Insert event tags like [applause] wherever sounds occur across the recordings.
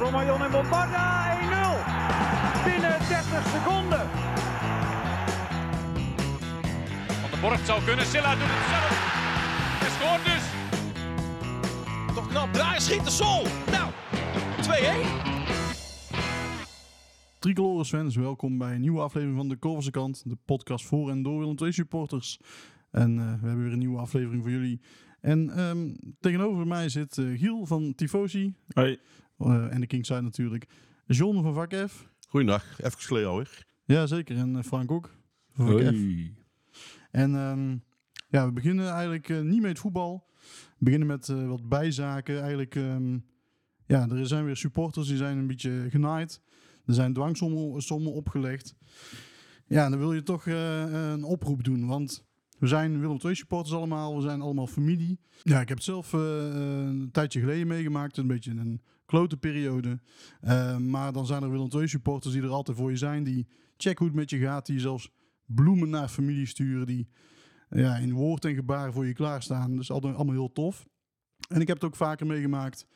Romayon en Bombarda 1-0. Binnen 30 seconden. Van de Borg zou kunnen. Silla doet het zelf. Hij scoort dus. Toch knap draaien, schiet de sol. Nou, 2-1. Tricolores fans, welkom bij een nieuwe aflevering van de Korverse Kant, de podcast voor en door Willem II supporters. En eh, we hebben weer een nieuwe aflevering voor jullie. En ehm, tegenover mij zit eh, Giel van Tifosi Hoi. Eh, en de Kingside natuurlijk. John van Vak F. Goeiedag, even geleden alweer. Ja, zeker. En eh, Frank ook. Van Vak F. En ehm, ja, we beginnen eigenlijk eh, niet met voetbal. We beginnen met eh, wat bijzaken. Eigenlijk, ehm, ja, er zijn weer supporters die zijn een beetje genaaid. Er zijn dwangsommen sommen opgelegd. Ja, dan wil je toch eh, een oproep doen, want we zijn Willem II supporters allemaal. We zijn allemaal familie. Ja, ik heb het zelf eh, een tijdje geleden meegemaakt. Een beetje een klote periode. Eh, maar dan zijn er Willem II supporters die er altijd voor je zijn. Die checken hoe het met je gaat. Die zelfs bloemen naar familie sturen. Die ja, in woord en gebaar voor je klaarstaan. Is altijd allemaal heel tof. En ik heb het ook vaker meegemaakt.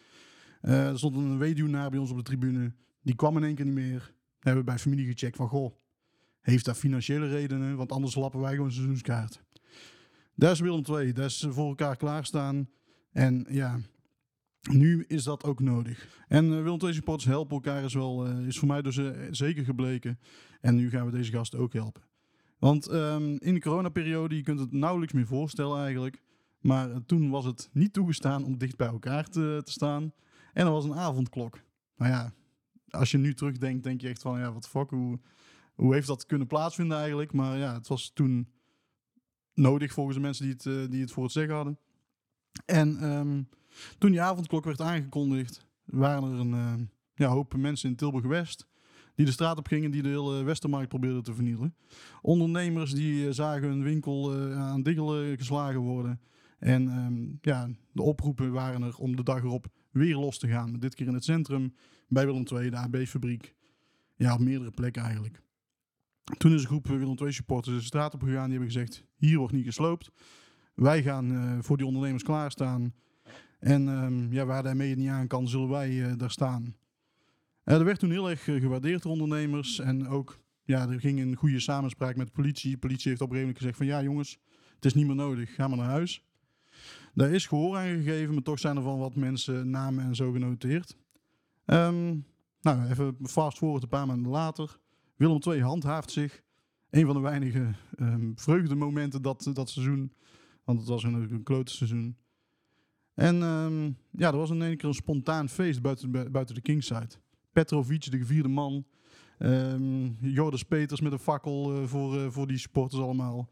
Eh, er stond een weduwnaar bij ons op de tribune. Die kwam in één keer niet meer. We hebben bij familie gecheckt van, goh, heeft dat financiële redenen? Want anders lappen wij gewoon een seizoenskaart. Dat is Willem II. Dat is voor elkaar klaarstaan. En ja, nu is dat ook nodig. En uh, Willem II helpen elkaar is, wel, eh, is voor mij dus eh, zeker gebleken. En nu gaan we deze gasten ook helpen. Want ehm, in de coronaperiode, je kunt het nauwelijks meer voorstellen eigenlijk. Maar eh, toen was het niet toegestaan om dicht bij elkaar te, te staan. En er was een avondklok. Nou ja, als je nu terugdenkt, denk je echt van, ja, wat fuck, hoe, hoe heeft dat kunnen plaatsvinden eigenlijk? Maar ja, het was toen nodig volgens de mensen die het, die het voor het zeggen hadden. En ehm, toen die avondklok werd aangekondigd, waren er een eh, ja, hoop mensen in Tilburg-West die de straat op gingen, die de hele Westermarkt probeerden te vernielen. Ondernemers die eh, zagen hun winkel eh, aan diggelen geslagen worden. En ehm, ja, de oproepen waren er om de dag erop weer los te gaan. Dit keer in het centrum, bij Willem II, de AB-fabriek. Ja, op meerdere plekken eigenlijk. Toen is een groep Willem II supporters de straat op gegaan. Die hebben gezegd, hier wordt niet gesloopt. Wij gaan voor die ondernemers klaarstaan. En ehm, ja, waar daarmee het niet aan kan, zullen wij eh, daar staan. Eh, er werd toen heel erg eh, gewaardeerd door ondernemers. En ook, ja, er ging een goede samenspraak met de politie. De politie heeft op een gezegd van, ja jongens, het is niet meer nodig, ga maar naar huis. Daar is gehoor aan gegeven, maar toch zijn er van wat mensen namen en zo genoteerd. Ehm, nou, even fast forward een paar maanden later. Willem II handhaaft zich. Een van de weinige ehm vreugdemomenten dat, dat seizoen. Want het was een, een klote seizoen. En ehm, ja, er was in één keer een spontaan feest buiten, bu- buiten de Kingside. Petrovic, de gevierde man. Joris Peters met een fakkel eh, voor, eh, voor die supporters allemaal.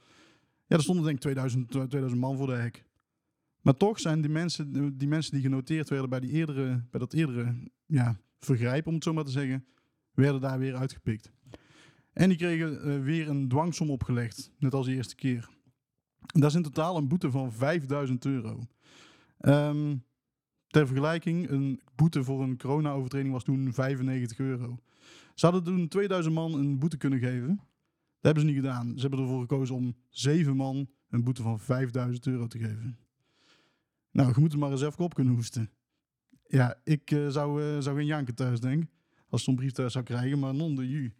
Ja, er stonden denk ik 2000, 2000 man voor de hek. Maar toch zijn die mensen, die mensen die genoteerd werden bij, die eerdere, bij dat eerdere ja, vergrijp, om het zo maar te zeggen, werden daar weer uitgepikt. En die kregen eh, weer een dwangsom opgelegd, net als de eerste keer. Dat is in totaal een boete van 5000 euro. Ehm, ter vergelijking, een boete voor een corona-overtreding was toen 95 euro. Ze hadden toen 2000 man een boete kunnen geven. Dat hebben ze niet gedaan. Ze hebben ervoor gekozen om 7 man een boete van 5000 euro te geven. Nou, je moet het maar eens even op kunnen hoesten. Ja, ik eh, zou, eh, zou geen janken thuis, denk. Als zo'n brief thuis zou krijgen, maar non de ju.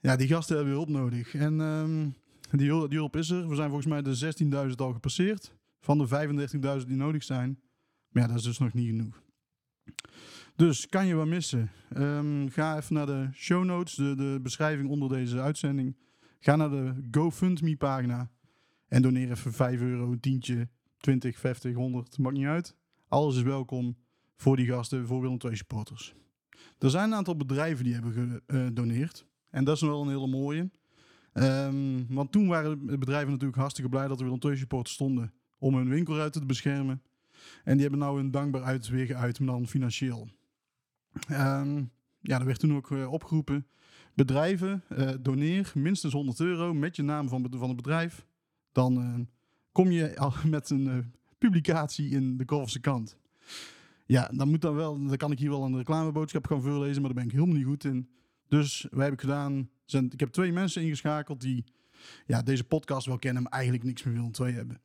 Ja, die gasten hebben hulp nodig. En ehm, die, die hulp is er. We zijn volgens mij de 16.000 al gepasseerd. Van de 35.000 die nodig zijn. Maar ja, dat is dus nog niet genoeg. Dus kan je wat missen? Ehm, ga even naar de show notes, de, de beschrijving onder deze uitzending. Ga naar de GoFundMe pagina. En doneer even 5 euro, een tientje, 20, 50, 100, maakt niet uit. Alles is welkom voor die gasten, voor Willem II supporters. Er zijn een aantal bedrijven die hebben gedoneerd. En dat is wel een hele mooie. Ehm, want toen waren de bedrijven natuurlijk hartstikke blij dat er Willem II supporters stonden om hun winkelruiten te beschermen. En die hebben nou een dankbaar uit weer geuit, maar dan financieel. Ehm, ja, er werd toen ook eh, opgeroepen. Bedrijven, eh, doneer minstens 100 euro met je naam van, van het bedrijf. Dan eh, kom je al [laughs] met een publicatie in de Korfse kant. Ja, dan moet dan wel, dan kan ik hier wel een reclameboodschap gaan voorlezen, maar daar ben ik helemaal niet goed in. Dus wij heb ik gedaan. Ik heb twee mensen ingeschakeld die ja, deze podcast wel kennen, maar eigenlijk niks meer willen twee hebben.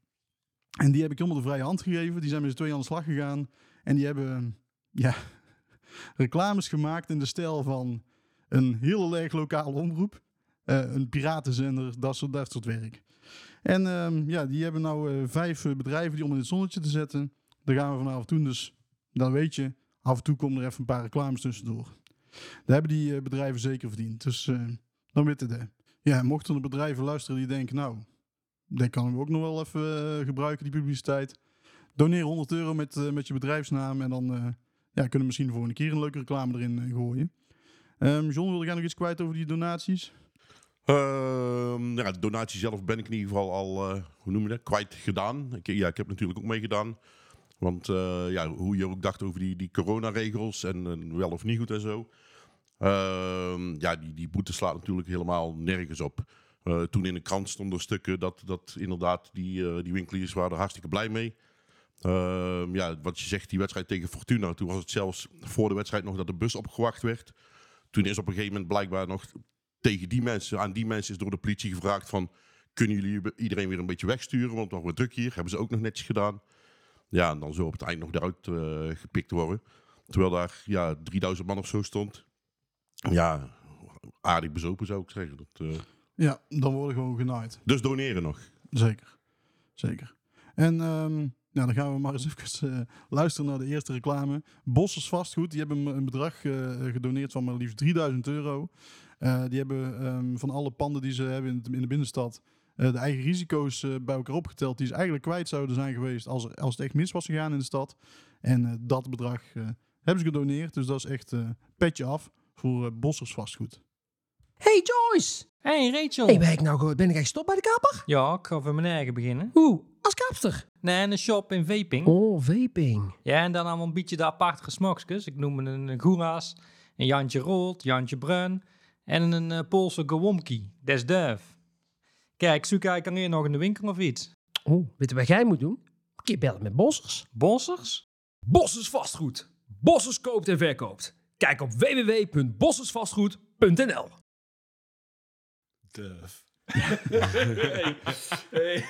En die heb ik helemaal de vrije hand gegeven. Die zijn met z'n tweeën aan de slag gegaan. En die hebben, ja, [laughs] reclames gemaakt in de stijl van een heel erg lokale omroep. eh, een piratenzender, dat soort, dat soort werk. En ehm, ja, die hebben nou eh, vijf eh, bedrijven die om in het zonnetje te zetten. Daar gaan we vanavond doen, dus dan weet je, af en toe komen er even een paar reclames tussendoor. Daar hebben die bedrijven zeker verdiend. Dus dan weten de. Ja, mochten er bedrijven luisteren die denken, nou, dat we ook nog wel even eh, gebruiken, die publiciteit. Doneer 100 euro met, eh, met je bedrijfsnaam en dan eh, ja, kunnen we misschien de volgende keer een leuke reclame erin gooien. Ehm John, wilde jij nog iets kwijt over die donaties? Ehm, ja, de donatie zelf ben ik in ieder geval al, hoe noem je dat, kwijt gedaan. Ja, ik heb natuurlijk ook meegedaan. Want ja, hoe je ook dacht over die, die coronaregels en, en wel of niet goed en zo. Ehm, ja, die, die boete slaat natuurlijk helemaal nergens op. Eh, toen in de krant stonden stukken dat, dat inderdaad die, eh, die winkeliers waren hartstikke blij mee. Ehm, ja, wat je zegt, die wedstrijd tegen Fortuna. Toen was het zelfs voor de wedstrijd nog dat de bus opgewacht werd. Toen is op een gegeven moment blijkbaar nog tegen die mensen, aan die mensen is door de politie gevraagd van... Kunnen jullie iedereen weer een beetje wegsturen, want nog wat druk hier. Hebben ze ook nog netjes gedaan. Ja, en dan zo op het eind nog eruit eh, gepikt worden. Terwijl daar ja, 3000 man of zo stond. Ja, aardig bezopen zou ik zeggen. Dat, Ja, dan worden gewoon genaaid. dus doneren nog. Zeker. Zeker. En nou, dan gaan we maar eens [laughs] even eh, luisteren naar de eerste reclame. Bossers Vastgoed, die hebben een bedrag eh, gedoneerd van maar liefst 3000 euro. Eh, die hebben ehm, van alle panden die ze hebben in, in de binnenstad de eigen risico's bij elkaar opgeteld. Die ze eigenlijk kwijt zouden zijn geweest als, als het echt mis was gegaan in de stad. En dat bedrag hebben ze gedoneerd. Dus dat is echt petje af voor Bossers Vastgoed. Hey Joyce! Hey Rachel. Hey, ben ik nou goed? Ben ik echt gestopt bij de kapper? Ja, ik ga voor mijn eigen beginnen. Hoe? Als kapster? Nee, een shop in Vaping. Oh, vaping. Ja, en dan allemaal een beetje de aparte smaksjes. Ik noem een Goera's, een Jantje Rood, Jantje Bruin en een eh, Poolse Gewomki. Des duif. Kijk, zoek eigenlijk alleen nog in de winkel of iets. Oh, weet je wat jij moet doen? Keer bellen met Bossers. Bossers? Bossers Vastgoed. Bossers koopt en verkoopt. Kijk op www.bossersvastgoed.nl Hey. hey. [laughs]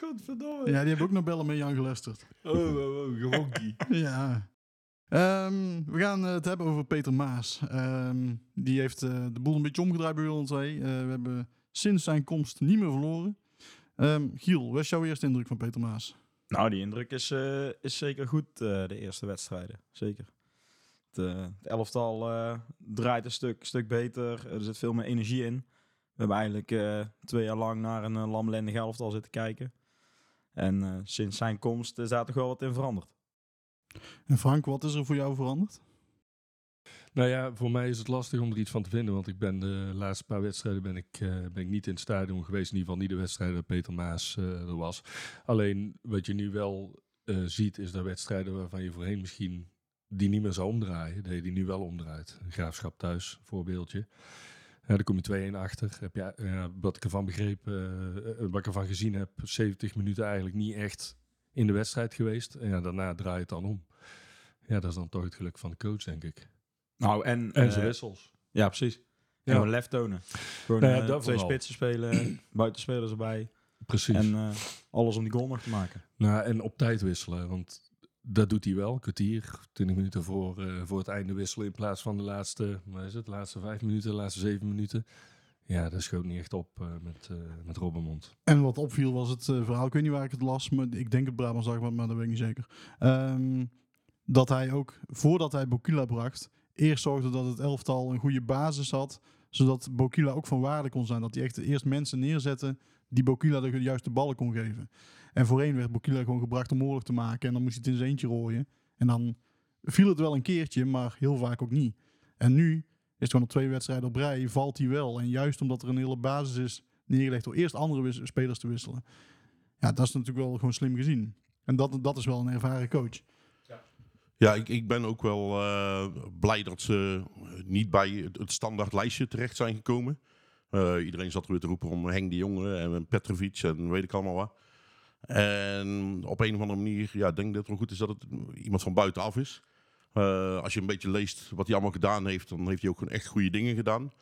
Godverdomme. Ja, die hebben ook nog bellen met Jan geluisterd. Oh, oh, oh, gewonkie. [laughs] Ja. Ehm, we gaan eh, het hebben over Peter Maas. Ehm, die heeft eh, de boel een beetje omgedraaid bij ons. Uh, we hebben sinds zijn komst niet meer verloren. Ehm, Giel, wat is jouw eerste indruk van Peter Maas? Nou, die indruk is, uh, is zeker goed, uh, de eerste wedstrijden. Zeker. Het, uh, het elftal uh, draait een stuk, stuk beter. Er zit veel meer energie in. We hebben eigenlijk uh, twee jaar lang naar een uh, lamlendig elftal zitten kijken. En uh, sinds zijn komst is daar toch wel wat in veranderd. En Frank, wat is er voor jou veranderd? Nou ja, voor mij is het lastig om er iets van te vinden. Want ik ben de laatste paar wedstrijden ben ik, uh, ben ik niet in het stadion geweest. In ieder geval niet de wedstrijden dat Peter Maas uh, er was. Alleen wat je nu wel uh, ziet, is dat wedstrijden waarvan je voorheen misschien die niet meer zou omdraaien. Dat je die nu wel omdraait. Graafschap thuis, voorbeeldje. Ja, daar kom je 2-1 achter. Heb je, ja, wat ik ervan begreep, wat ik ervan gezien heb, 70 minuten eigenlijk niet echt in de wedstrijd geweest. En ja, daarna draai je het dan om. Ja, dat is dan toch het geluk van de coach, denk ik. Nou, en... En zijn uh, wissels. Ja, precies. Ja. En gewoon lef tonen. Gewoon Nou ja, uh, twee vooral. spitsen spelen, [clears throat] buitenspelers erbij. Precies. En uh, alles om die goal nog te maken. Nou, en op tijd wisselen, want dat doet hij wel. Kwartier, 20 minuten voor, uh, voor het einde wisselen in plaats van de laatste, wat is het, laatste vijf minuten, de laatste zeven minuten. Ja, dat schoot niet echt op uh, met, uh, met Robbenmond. En wat opviel was het verhaal, ik weet niet waar ik het las, maar ik denk het Brabants Dagblad, maar dat weet ik niet zeker. Um, dat hij ook, voordat hij Bokila bracht, eerst zorgde dat het elftal een goede basis had, zodat Bokila ook van waarde kon zijn. Dat hij echt eerst mensen neerzette die Bokila de juiste ballen kon geven. En voorheen werd Bokila gewoon gebracht om oorlog te maken en dan moest hij het in zijn eentje rooien. En dan viel het wel een keertje, maar heel vaak ook niet. En nu is het gewoon op twee wedstrijden op rij, valt hij wel. En juist omdat er een hele basis is neergelegd door eerst andere spelers te wisselen. Ja, dat is natuurlijk wel gewoon slim gezien. En dat, dat is wel een ervaren coach. Ja, ik, ik ben ook wel uh, blij dat ze niet bij het, standaard lijstje terecht zijn gekomen. Uh, iedereen zat weer te roepen om Henk de Jonge en Petrovic en weet ik allemaal wat. En op een of andere manier, ja, denk ik dat het wel goed is dat het iemand van buitenaf is. Uh, als je een beetje leest wat hij allemaal gedaan heeft, dan heeft hij ook gewoon echt goede dingen gedaan.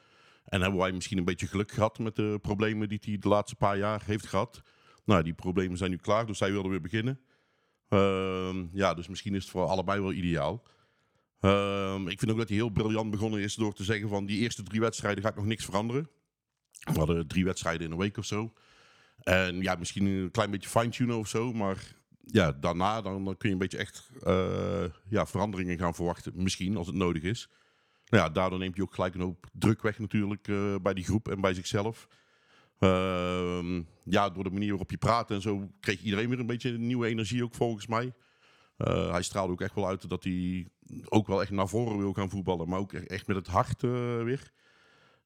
En hebben wij misschien een beetje geluk gehad met de problemen die hij de laatste paar jaar heeft gehad. Nou, die problemen zijn nu klaar, dus zij wilde weer beginnen. Uh, ja, dus misschien is het voor allebei wel ideaal. Ehm, ik vind ook dat hij heel briljant begonnen is door te zeggen van die eerste drie wedstrijden ga ik nog niks veranderen. We hadden drie wedstrijden in een week of zo. En ja, misschien een klein beetje fine-tunen of zo. Maar ja, daarna dan, kun je een beetje echt eh, ja, veranderingen gaan verwachten. Misschien, als het nodig is. Nou ja, daardoor neemt hij ook gelijk een hoop druk weg natuurlijk eh, bij die groep en bij zichzelf. Ehm, ja, door de manier waarop je praat en zo kreeg iedereen weer een beetje nieuwe energie ook volgens mij. Eh, hij straalde ook echt wel uit dat hij ook wel echt naar voren wil gaan voetballen. Maar ook echt- met het hart weer.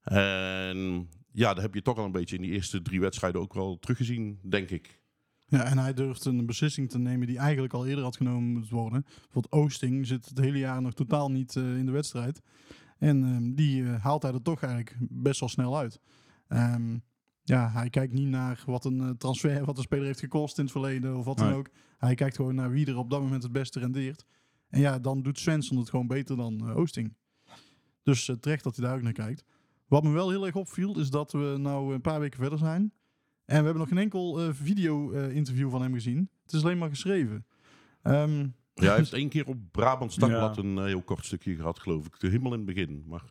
En ja, dat heb je toch al een beetje in die eerste drie wedstrijden ook wel teruggezien, denk ik. Ja, en hij durft een beslissing te nemen die eigenlijk al eerder had genomen moeten worden. Bijvoorbeeld Oosting zit het hele jaar nog totaal niet eh, in de wedstrijd. En ehm, die eh, haalt hij er toch eigenlijk best wel snel uit. Ehm, ja, hij kijkt niet naar wat een eh, transfer, wat een speler heeft gekost in het verleden of wat dan Nee. ook. Hij kijkt gewoon naar wie er op dat moment het beste rendeert. En ja, dan doet Svensson het gewoon beter dan Oosting. Dus terecht dat hij daar ook naar kijkt. Wat me wel heel erg opviel, is dat we nou een paar weken verder zijn. En we hebben nog geen enkel eh, video-interview van hem gezien. Het is alleen maar geschreven. Ehm, Ja, hij heeft één keer op Brabant Stadblad Ja. een eh, heel kort stukje gehad, geloof ik. Helemaal in het begin. Maar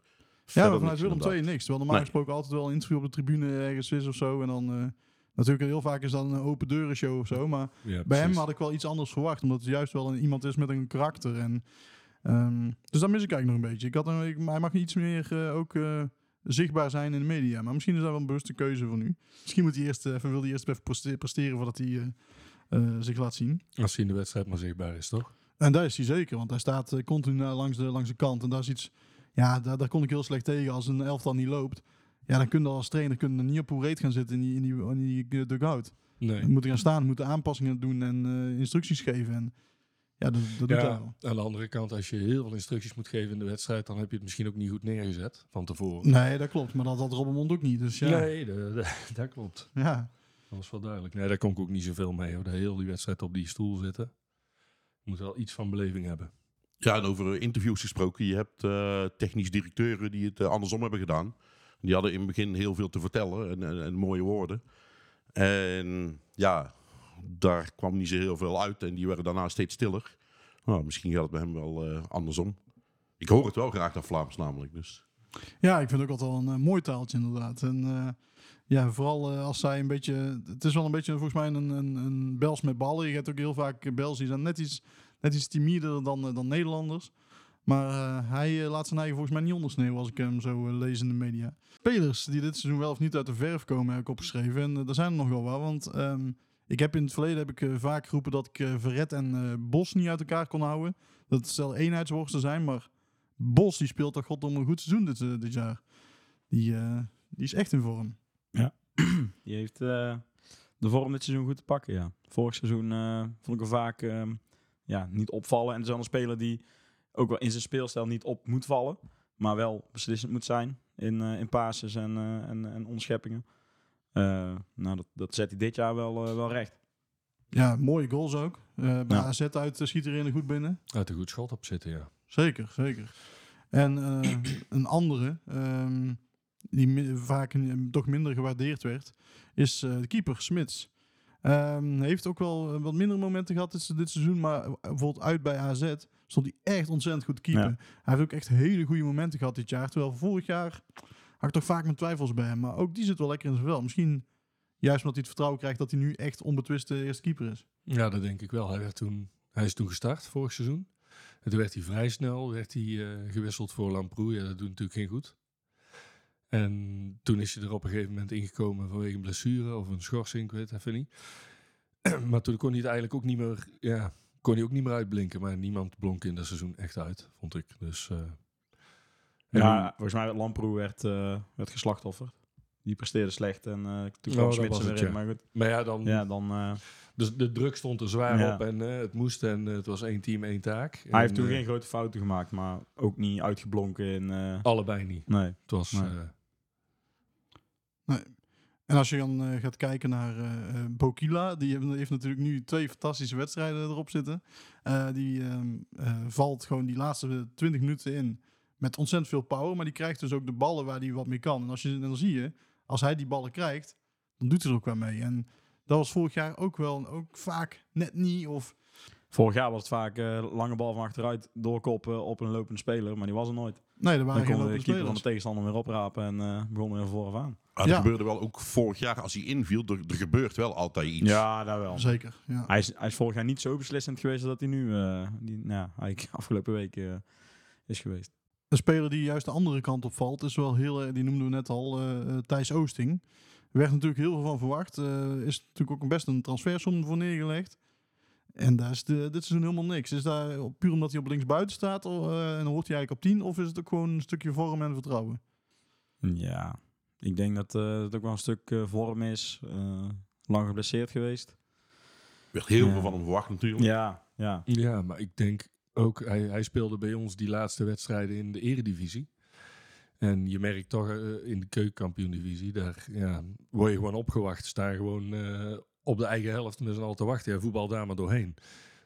ja, maar vanuit Willem. II niks. Terwijl normaal Nee. gesproken altijd wel een interview op de tribune ergens is of zo. En dan eh, natuurlijk heel vaak is dan een open deuren show of zo. Maar Ja, bij hem had ik wel iets anders verwacht. Omdat het juist wel een, iemand is met een karakter. En, ehm, dus dat mis ik eigenlijk nog een beetje. Ik had een, ik, hij mag iets meer eh, ook eh, zichtbaar zijn in de media. Maar misschien is dat wel een bewuste keuze van u. Misschien moet hij eerst, eh, even, wil hij eerst even preste- presteren voordat hij eh, eh, zich laat zien. Als hij in de wedstrijd maar zichtbaar is, toch? En daar is hij zeker, want hij staat continu langs de, langs de kant. En dat is iets, ja, daar, daar kon ik heel slecht tegen. Als een elftal niet loopt, ja, dan kun je als trainer kun je niet op hoe reet gaan zitten in die, in die, in die dugout. Nee. We moeten gaan staan, moeten aanpassingen doen en instructies geven. En ja, dat, dat doet Ja, aan de andere kant, als je heel veel instructies moet geven in de wedstrijd, dan heb je het misschien ook niet goed neergezet van tevoren. Nee, dat klopt. Maar dat had Robbenmond ook niet. Dus ja, Nee, de- de- [laughs] dat klopt. ja. Dat was wel duidelijk. Nee, daar kon ik ook niet zoveel mee. Hoor. De heel die wedstrijd op die stoel zitten. Je moet wel iets van beleving hebben. Ja, en over interviews gesproken. Je hebt eh, technisch directeuren die het eh, andersom hebben gedaan. Die hadden in het begin heel veel te vertellen en, en, en mooie woorden. En ja, daar kwam niet zo heel veel uit en die werden daarna steeds stiller. Nou, misschien gaat het bij hem wel eh, andersom. Ik hoor het wel graag, dat Vlaams namelijk. Dus. Ja, ik vind het ook altijd wel een eh, mooi taaltje inderdaad. En eh, ja, vooral als zij een beetje... Het is wel een beetje volgens mij een, een, een Bels met ballen. Je hebt ook heel vaak Bels die zijn net iets, net iets timider dan, dan Nederlanders. Maar hij laat zijn eigen volgens mij niet ondersneeuwen als ik hem zo lees in de media. Spelers die dit seizoen wel of niet uit de verf komen heb ik opgeschreven. En er zijn er nog wel wat, want... ehm, ik heb in het verleden heb ik eh, vaak geroepen dat ik eh, Verret en eh, Bos niet uit elkaar kon houden. Dat het stel eenheidsworsten zijn, maar Bos die speelt toch god om een goed seizoen dit, dit jaar. Die, eh, die is echt in vorm. [clears throat] Die heeft eh, de vorm dit seizoen goed te pakken, ja. Vorig seizoen eh, vond ik hem vaak ehm, ja, niet opvallen. En het is wel een speler die ook wel in zijn speelstijl niet op moet vallen. Maar wel beslissend moet zijn in, eh in passes en, eh, en, en onderscheppingen. Eh, nou, dat, dat zet hij dit jaar wel, eh, wel recht. Ja, mooie goals ook. Eh bij Ja. AZ uit schiet er een goed binnen. Uit een goed schot op zitten, ja. Zeker, zeker. En eh, [clears throat] een andere, ehm, die mi- vaak toch minder gewaardeerd werd, is eh, de keeper, Smits. Ehm, heeft ook wel wat mindere momenten gehad dit, dit seizoen, maar bijvoorbeeld uit bij AZ stond hij echt ontzettend goed te keeper. Ja. Hij heeft ook echt hele goede momenten gehad dit jaar, terwijl vorig jaar had ik toch vaak mijn twijfels bij hem. Maar ook die zit wel lekker in zijn vel. Misschien juist omdat hij het vertrouwen krijgt dat hij nu echt onbetwiste eerste keeper is. Ja, dat denk ik wel. Hij, werd toen, hij is toen gestart vorig seizoen. En toen werd hij vrij snel werd hij, eh, gewisseld voor Lamproe. Ja, dat doet natuurlijk geen goed. En toen is hij er op een gegeven moment ingekomen vanwege een blessure of een schorsing, ik weet het even niet. [clears throat] maar toen kon hij het eigenlijk ook niet meer, ja, kon hij ook niet meer uitblinken. Maar niemand blonk in dat seizoen echt uit, vond ik. Dus, eh, Ja, volgens mij werd Lamproe werd, eh, werd geslachtofferd. Die presteerde slecht en eh toen Oh, kwam dat Smits was het, weer in. ja. Maar goed, maar ja, dan, ja, dan... eh, dus de druk stond er zwaar Ja. op en eh, het moest en het was één team, één taak. hij heeft En, toen geen grote fouten gemaakt, maar ook niet uitgeblonken in... eh, Allebei niet. nee. Het was... Nee. eh, En als je dan eh, gaat kijken naar eh eh, Bokila, die heeft, heeft natuurlijk nu twee fantastische wedstrijden erop zitten. Eh, die ehm, eh, valt gewoon die laatste 20 minuten in met ontzettend veel power, maar die krijgt dus ook de ballen waar hij wat mee kan. En als je, dan zie je, als hij die ballen krijgt, dan doet hij er ook wel mee. En dat was vorig jaar ook wel, ook vaak net niet. Of Vorig jaar was het vaak eh, lange bal van achteruit doorkoppen op een lopende speler, maar die was er nooit. Nee, er waren Dan geen kon de lopende keeper van spelers. de tegenstander weer oprapen en eh begon weer vooraf aan. Maar dat Ja. gebeurde wel ook vorig jaar als hij inviel. Er, er gebeurt wel altijd iets. Ja, daar wel. Zeker, ja. Hij is, hij is vorig jaar niet zo beslissend geweest dat hij nu, eh, die, nou, ja, eigenlijk [laughs] afgelopen week eh, is geweest. Een speler die juist de andere kant op valt, is wel heel, eh, die noemden we net al, eh, eh, Thijs Oosting. Er werd natuurlijk heel veel van verwacht. Eh, is natuurlijk ook best een transfersom voor neergelegd. En daar is de, dit seizoen helemaal niks. Is daar op- puur omdat hij op linksbuiten staat eh, en dan hoort hij eigenlijk op 10? Of is het ook gewoon een stukje vorm en vertrouwen? Ja, ik denk dat eh, het ook wel een stuk vorm is. eh, lang geblesseerd geweest. Er werd heel Ja. veel van hem verwacht natuurlijk. Ja, ja. Ja, maar ik denk ook, hij, hij speelde bij ons die laatste wedstrijden in de eredivisie. En je merkt toch eh, in de keukenkampioen-divisie, daar ja, word je gewoon opgewacht. Sta je gewoon eh, op de eigen helft met z'n allen te wachten. Ja, voetbal daar maar doorheen.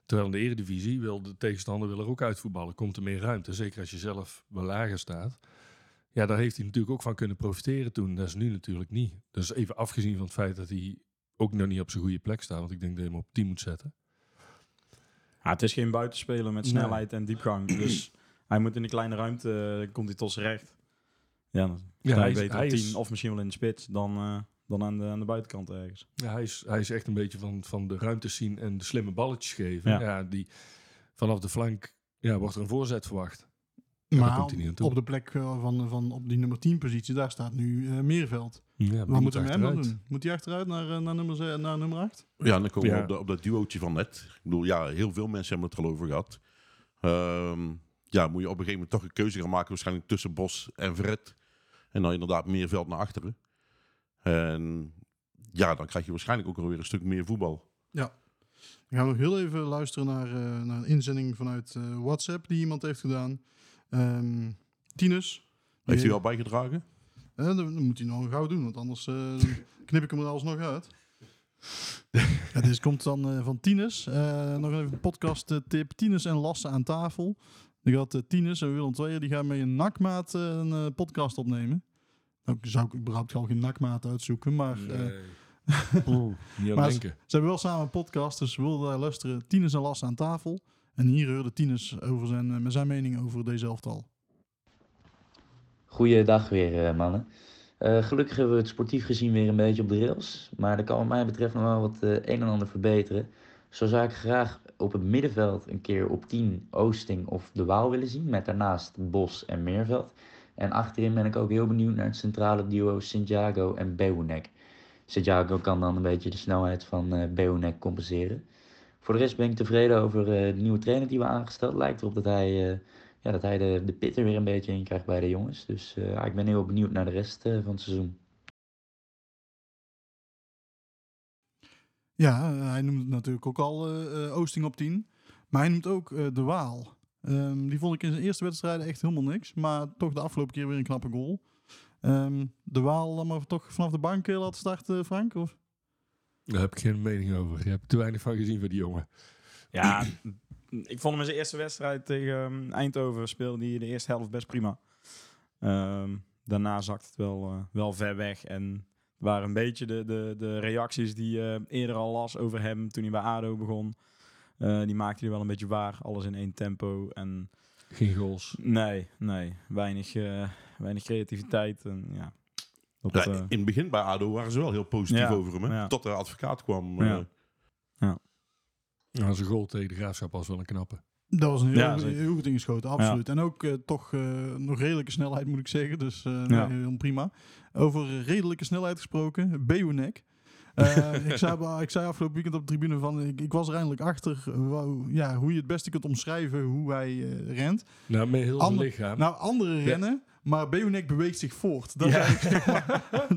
Terwijl in de eredivisie wil de tegenstander wil ook uitvoetballen. Komt er meer ruimte, zeker als je zelf wel lager staat. Ja, daar heeft hij natuurlijk ook van kunnen profiteren toen. Dat is nu natuurlijk niet. Dus even afgezien van het feit dat hij ook nog niet op zijn goede plek staat. Want ik denk dat je hem op 10 moet zetten. Ja, het is geen buitenspeler met Nee. snelheid en diepgang. [clears throat] Dus hij moet in de kleine ruimte, eh, komt hij tot zijn recht. Ja, dan Ja, sta hij beter hij op is- 10 of misschien wel in de spits dan, eh, dan aan, de, aan de buitenkant ergens. Ja, hij, is, hij is echt een beetje van, van de ruimtes zien en de slimme balletjes geven. Ja. Ja. die, vanaf de flank ja, wordt er een voorzet verwacht. Maar komt hij niet op de plek eh, van, van op die nummer 10 positie, daar staat nu eh, Meerveld. Ja, Wat we met hem dan doen? Moet hij achteruit naar, eh, naar, nummer, naar nummer 8? Ja, en dan komen Ja. we op, de, op dat duootje van net. Ik bedoel, ja, heel veel mensen hebben het er al over gehad. Ehm, ja, moet je op een gegeven moment toch een keuze gaan maken, waarschijnlijk tussen Bos en Vred. En dan inderdaad meer veld naar achteren. En ja, dan krijg je waarschijnlijk ook alweer een stuk meer voetbal. We gaan nog heel even luisteren naar, eh, naar een inzending vanuit eh, WhatsApp die iemand heeft gedaan. Ehm Tinus. Heeft u al bijgedragen? Eh, dat, dat moet hij nog gauw doen, want anders eh, [laughs] knip ik hem er alsnog uit. ja, dit komt dan eh, van Tinus. Eh, nog even een podcast tip. Tinus en Lasse aan tafel. Ik had uh, Tinus en Willem Tweeër, die gaan met een nakmaat een eh, podcast opnemen. Nou, zou ik überhaupt al geen nakmaat uitzoeken, maar... eh, Nee. [laughs] Oeh, niet aan denken. Ze hebben wel samen een podcast, dus we wilden daar luisteren. Tinus en Lasse aan tafel. En hier hoorde Tinus over zijn, eh, met zijn mening over deze elftal. Goeiedag weer, eh, mannen. Eh, gelukkig hebben we het sportief gezien weer een beetje op de rails. Maar er kan wat mij betreft nog wel wat een en ander verbeteren. Zo zou ik graag op het middenveld een keer op 10 Oosting of De Waal willen zien. Met daarnaast Bos en Meerveld. En achterin ben ik ook heel benieuwd naar het centrale duo Santiago en Beunek. Santiago kan dan een beetje de snelheid van Beunek compenseren. Voor de rest ben ik tevreden over eh, de nieuwe trainer die we aangesteld. Lijkt erop dat hij... eh, ja, dat hij de, de pit er weer een beetje in krijgt bij de jongens. Dus eh, ik ben heel benieuwd naar de rest van het seizoen. Ja, hij noemde natuurlijk ook al Oosting op 10. Maar hij noemt ook De Waal. Ehm, die vond ik in zijn eerste wedstrijden echt helemaal niks. Maar toch de afgelopen keer weer een knappe goal. Ehm, de Waal dan maar toch vanaf de bank laten starten, Frank? Of? Daar heb ik geen mening over. Je hebt te weinig van gezien van die jongen. Ja, [clears throat] ik vond hem in zijn eerste wedstrijd tegen ehm, Eindhoven speelde hij de eerste helft best prima. Ehm, daarna zakt het wel, eh, wel ver weg. En waren een beetje de, de, de reacties die je eerder al las over hem toen hij bij ADO begon. Eh, die maakte hij wel een beetje waar. Alles in één tempo. En Geen goals. nee, nee. Weinig, eh, weinig creativiteit. En, ja, dat, Ja, eh, in het begin bij ADO waren ze wel heel positief Ja, over hem. Hè? ja. Tot de advocaat kwam. Ja. eh, Ja, zijn goal tegen de Graafschap was wel een knappe. Dat was een heel, Ja, goed ingeschoten, absoluut. En ook eh, toch eh, nog redelijke snelheid, moet ik zeggen. Dus eh Ja. nee, heel prima. Over redelijke snelheid gesproken, Beunek. Eh, [laughs] ik, zei, ik zei afgelopen weekend op de tribune van, ik, ik was er eindelijk achter wou- ja, hoe je het beste kunt omschrijven hoe hij rent. Nou, met heel zijn Ander- lichaam. Nou, anderen rennen, maar Beunek beweegt zich voort. Dat Ja. maar, [laughs]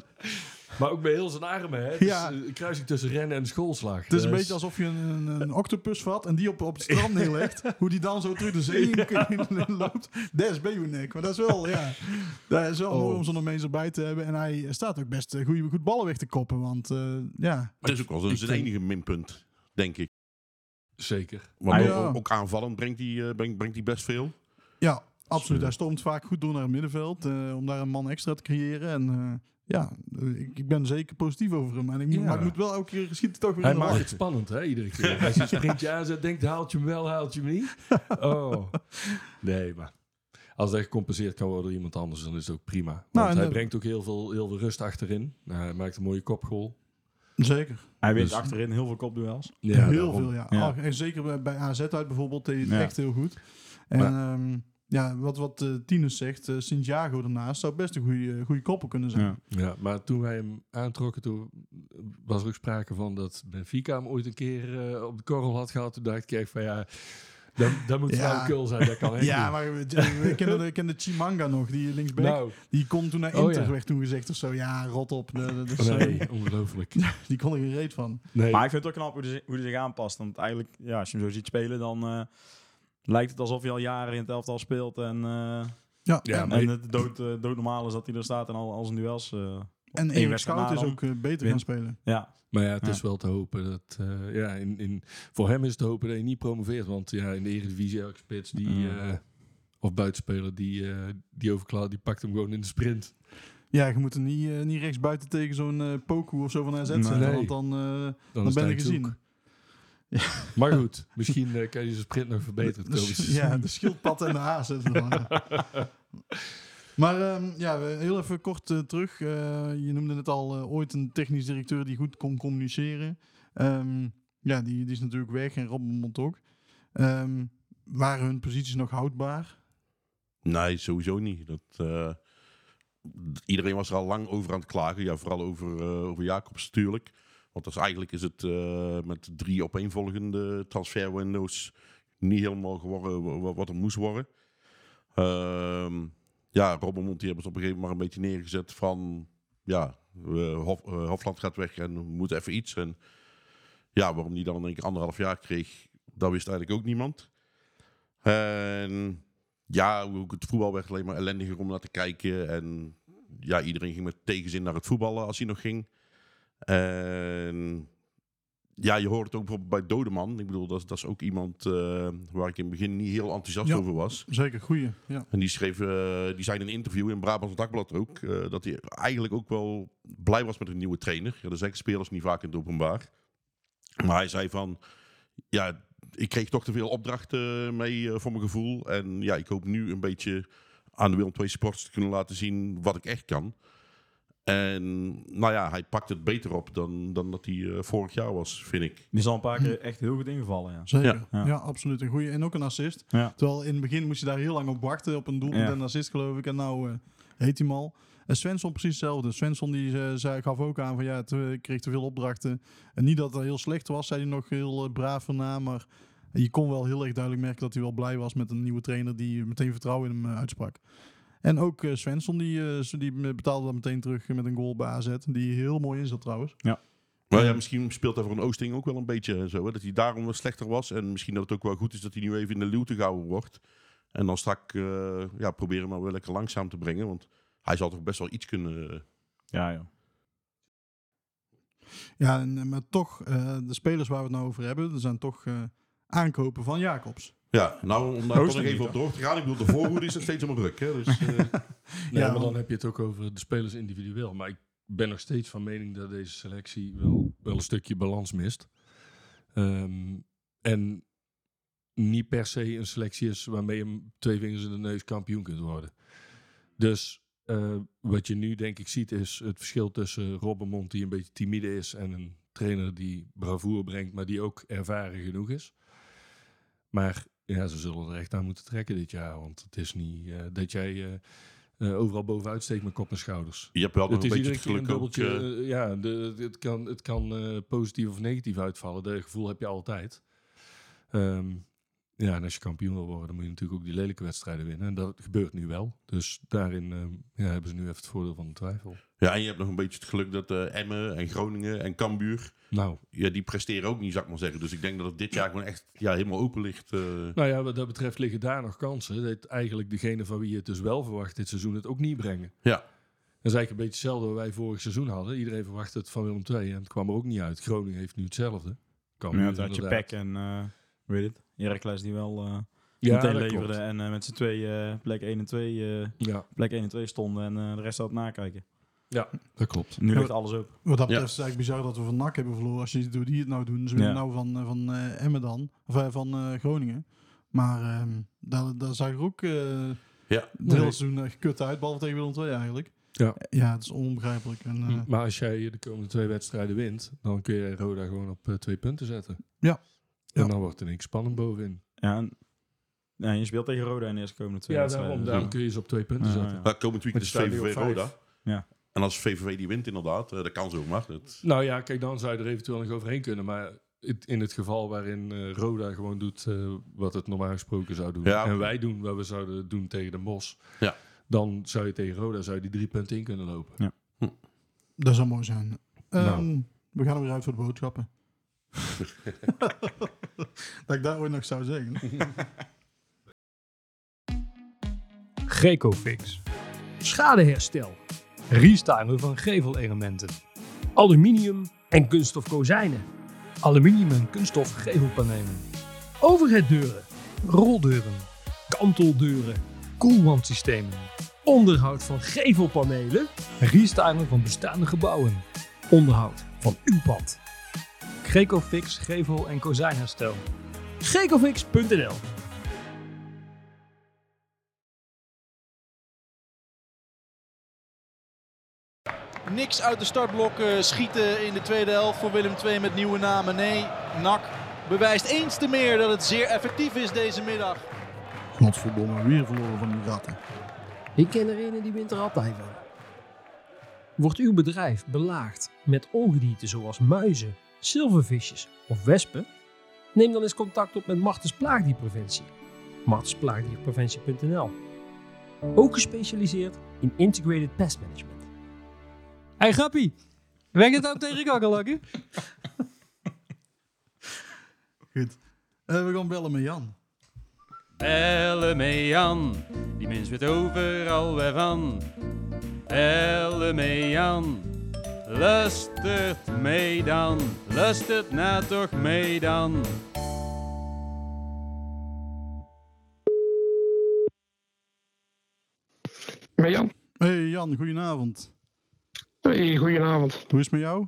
Maar ook bij heel zijn armen, hè? Ja. Dus, kruising tussen rennen en schoolslag. het is een Dat beetje alsof je een, een, octopus vat en die op, op het [laughs] strand neerlegt. hoe die dan zo terug de zee in loopt. Dat is Beunek. Maar dat is wel, ja, dat is wel Oh. mooi om zo'n mens erbij te hebben. En hij staat ook best eh, goede, goed ballen weg te koppen. Want eh, ja, Het is ook wel zijn, enige minpunt, denk ik. Zeker. Want Ja. ook, ook aanvallend brengt hij, eh, brengt, brengt hij best veel. Ja, absoluut. Hij stormt vaak goed door naar het middenveld. eh, om daar een man extra te creëren. En eh, ja, eh, ik, ik ben zeker positief over hem. En ik, Ja. Maar ik moet wel elke keer schiet hij toch weer Hij maakt het spannend, hè, iedere keer. Als je een sprintje aanzet, denkt, haalt je hem wel, haalt je hem niet. [laughs] Oh. Nee, maar als dat gecompenseerd kan worden door iemand anders, dan is het ook prima. Want Nou, hij de- brengt ook heel veel, heel veel rust achterin. Nou, hij maakt een mooie kopgoal. Zeker. Hij wint Dus- achterin heel veel kopduels. Ja, heel daarom. veel, ja. Ja. En zeker bij, bij AZ uit bijvoorbeeld, deed hij het Ja. echt heel goed. En Maar- ehm, ja, wat, wat eh Tinus zegt, eh Santiago daarnaast zou best een goede, goede koppel kunnen zijn. Ja. Ja, maar toen wij hem aantrokken, toen was er ook sprake van dat Benfica hem ooit een keer eh, op de korrel had gehad. Toen dacht ik echt van ja, dat, dat moet Ja. flauwekul zijn, dat kan [laughs] echt Ja, niet. maar we, we kennen, de, kennen Chimanga nog, die linksback. Nou, Die kon toen naar Oh, Inter, ja. werd toen gezegd of zo. Ja, rot op. De, de- de- nee, ongelooflijk. [laughs] Die kon er geen reet van. Nee. Maar ik vind het ook knap hoe hij, zich- hoe hij zich aanpast. Want eigenlijk, ja, als je hem zo ziet spelen, dan eh, lijkt het alsof hij al jaren in het elftal speelt. En, eh, Ja, Ja, en, het dood, eh, doodnormaal is dat hij er staat en al, al zijn duels... eh, en één Erik Schout is ook beter win. gaan spelen. ja, Maar ja, het Ja. is wel te hopen dat, eh, ja, in, in, voor hem is het te hopen dat hij niet promoveert. Want ja, in de Eredivisie elke spits die, of buitenspeler, die, eh die overklaart, die pakt hem gewoon in de sprint. Ja, je moet er niet, niet rechts buiten tegen zo'n Poku of zo van AZ Nee. zetten. Want dan, eh, Dan, dan ben je gezien. [laughs] Maar goed, misschien eh, kan je zijn sprint nog verbeteren. De- ja, de schildpad en de haas. [laughs] Maar ehm, ja, heel even kort eh, terug. Eh, je noemde het al ooit een technisch directeur die goed kon communiceren. Ehm, ja, die, die is natuurlijk weg en Robben Mond ook. Ehm, waren hun posities nog houdbaar? Nee, sowieso niet. Dat, eh, iedereen was er al lang over aan het klagen. Ja, vooral over, eh, over Jacobs natuurlijk. Want is, eigenlijk is het eh, met drie opeenvolgende transferwindows niet helemaal geworden wa- wa- wat er moest worden. Ehm, ja, Robbenmond die hebben het op een gegeven moment maar een beetje neergezet van... Ja, Hof, eh, Hofland gaat weg en we moeten even iets. En ja, waarom die dan keer anderhalf jaar kreeg, dat wist eigenlijk ook niemand. En ja, het voetbal werd alleen maar ellendiger om naar te kijken. En ja, iedereen ging met tegenzin naar het voetballen als hij nog ging. En ja, je hoort het ook bijvoorbeeld bij Dodeman. Ik bedoel, dat, is- dat is ook iemand eh, waar ik in het begin niet heel enthousiast Ja. over was. Zeker, goeie. Ja. En die schreef, eh, die zei in een interview in Brabants Dagblad ook, eh, dat hij eigenlijk ook wel blij was met een nieuwe trainer. Ja, dat zeggen spelers niet vaak in het openbaar. Maar hij zei van, ja, ik kreeg toch te veel opdrachten mee voor mijn gevoel. En ja, ik hoop nu een beetje aan de Willem II supporters te kunnen laten zien wat ik echt kan. En nou ja, hij pakt het beter op dan, dan dat hij eh, vorig jaar was, vind ik. die zal een paar keer echt heel goed ingevallen, ja. Zeker. Ja. Ja, absoluut. Een goeie. En ook een assist. Ja. Terwijl in het begin moest je daar heel lang op wachten. Op een doelpunt Ja. en een assist geloof ik. En nou eh, heet hij al. En Svensson precies hetzelfde. Svensson die eh, zei, gaf ook aan van ja, het, kreeg te veel opdrachten. En niet dat het heel slecht was, zei hij nog heel braaf erna. Maar je kon wel heel erg duidelijk merken dat hij wel blij was met een nieuwe trainer die meteen vertrouwen in hem uitsprak. En ook eh Svensson die, eh, die betaalde dat meteen terug met een goal bij AZ. Die heel mooi in zat trouwens. Maar ja, misschien speelt hij voor een Oosting ook wel een beetje en zo. Hè? Dat hij daarom wel slechter was. En misschien dat het ook wel goed is dat hij nu even in de luwte gehouden wordt. En dan straks eh, ja, proberen hem maar wel lekker langzaam te brengen. Want hij zal toch best wel iets kunnen... Ja, ja. Ja, en, maar toch, eh, de spelers waar we het nou over hebben, er zijn toch eh, aankopen van Jacobs. Ja, nou, om daar toch nog even op door te gaan. Ik bedoel, de voorhoede is nog steeds helemaal druk. Hè? Dus, eh, [laughs] Nee, Ja, maar dan heb je het ook over de spelers individueel. Maar ik ben nog steeds van mening dat deze selectie wel, wel een stukje balans mist. Ehm, en niet per se een selectie is waarmee je twee vingers in de neus kampioen kunt worden. Dus eh, wat je nu denk ik ziet is het verschil tussen Robbenmond die een beetje timide is en een trainer die bravoure brengt, maar die ook ervaren genoeg is. Maar ja, ze zullen er echt aan moeten trekken dit jaar. Want het is niet eh, dat jij eh, eh, overal bovenuit steekt met kop en schouders. je hebt wel Het een beetje een ook... ja, de, het kan, het kan positief of negatief uitvallen. Dat gevoel heb je altijd. Ehm, ja, en als je kampioen wil worden, dan moet je natuurlijk ook die lelijke wedstrijden winnen. En dat gebeurt nu wel. Dus daarin ehm, ja, hebben ze nu even het voordeel van de twijfel. Ja, en je hebt nog een beetje het geluk dat eh, Emmen en Groningen en Cambuur... Nou, Ja, die presteren ook niet, zou ik maar zeggen. Dus ik denk dat het dit jaar gewoon echt ja, helemaal open ligt. eh. nou ja, wat dat betreft liggen daar nog kansen. Dat eigenlijk degene van wie je het dus wel verwacht dit seizoen het ook niet brengen. Ja. Dat is eigenlijk een beetje hetzelfde wat wij vorig seizoen hadden. Iedereen verwachtte het van Willem II en het kwam er ook niet uit. Groningen heeft nu hetzelfde. Cambuur Ja, dat had je. Peck en, eh weet het, Heracles die wel eh Ja, meteen leverde klopt. en eh, met z'n twee eh, plek 1 en 2, eh, Ja, plek 1 en 2 stonden en eh, de rest het nakijken. Ja, dat klopt. Nu ligt alles op. Wat dat betreft is het eigenlijk bizar dat we van NAC hebben verloren. Als je ziet hoe die het nou doen. Ze winnen Ja. nou van, eh, van eh, Emmen dan. Of eh, van eh, Groningen. Maar ehm daar, daar zag ik ook eh Ja. hele seizoen echt kut uit. Behalve tegen Willem II eigenlijk. Ja. Ja, het is onbegrijpelijk. En, eh, Maar als jij de komende twee wedstrijden wint, dan kun je Roda gewoon op twee punten zetten. Ja. En Ja. dan wordt één keer spannend bovenin. Ja, en, ja, je speelt tegen Roda in de eerste komende twee Ja, wedstrijden. daarom, daarom kun je ze op twee punten zetten. ja. Maar komend weekend is VVV. Roda. Ja. En als VVV die wint inderdaad, eh, dat kan zomaar. Dat, Nou ja, kijk, dan zou je er eventueel nog overheen kunnen. Maar het- in het geval waarin eh, Roda gewoon doet eh, wat het normaal gesproken zou doen. Ja. En wij doen wat we zouden doen tegen de Mos. Ja. Dan zou je tegen Roda zou je die drie punten in kunnen lopen. dat zou mooi zijn. Ehm, Nou. We gaan er weer uit voor de boodschappen. [laughs] dat ik daar ooit nog zou zeggen. Gecofix. Schadeherstel. Restylen van gevelelementen. Aluminium en kunststof kozijnen. Aluminium en kunststof gevelpanelen. Overheaddeuren. Roldeuren. Kanteldeuren. Koelwandsystemen. Onderhoud van gevelpanelen. Restylen van bestaande gebouwen. Onderhoud van uw pand. Gecofix gevel- en kozijnherstel. Gecofix.nl Niks uit de startblokken schieten in de tweede helft voor Willem II met nieuwe namen. Nee, NAC bewijst eens te meer dat het zeer effectief is deze middag. Godverdomme, weer verloren van die ratten. Ik ken er een die wint er altijd van. Wordt uw bedrijf belaagd met ongedierte zoals muizen, zilvervisjes of wespen? Neem dan eens contact op met Martens Plaagdierpreventie. martensplaagdierpreventie.nl Ook gespecialiseerd in Integrated Pest Management. Hey grappie, je het ook tegen kakkerlakken? Goed. Eh, we gaan bellen met Jan. Elle mee Jan, die mens weet overal weer van. Elle mee Jan, lustert mee dan, lustert na toch mee dan. Met Jan. Hey Jan, goedenavond. Hey, goedenavond. Hoe is het met jou?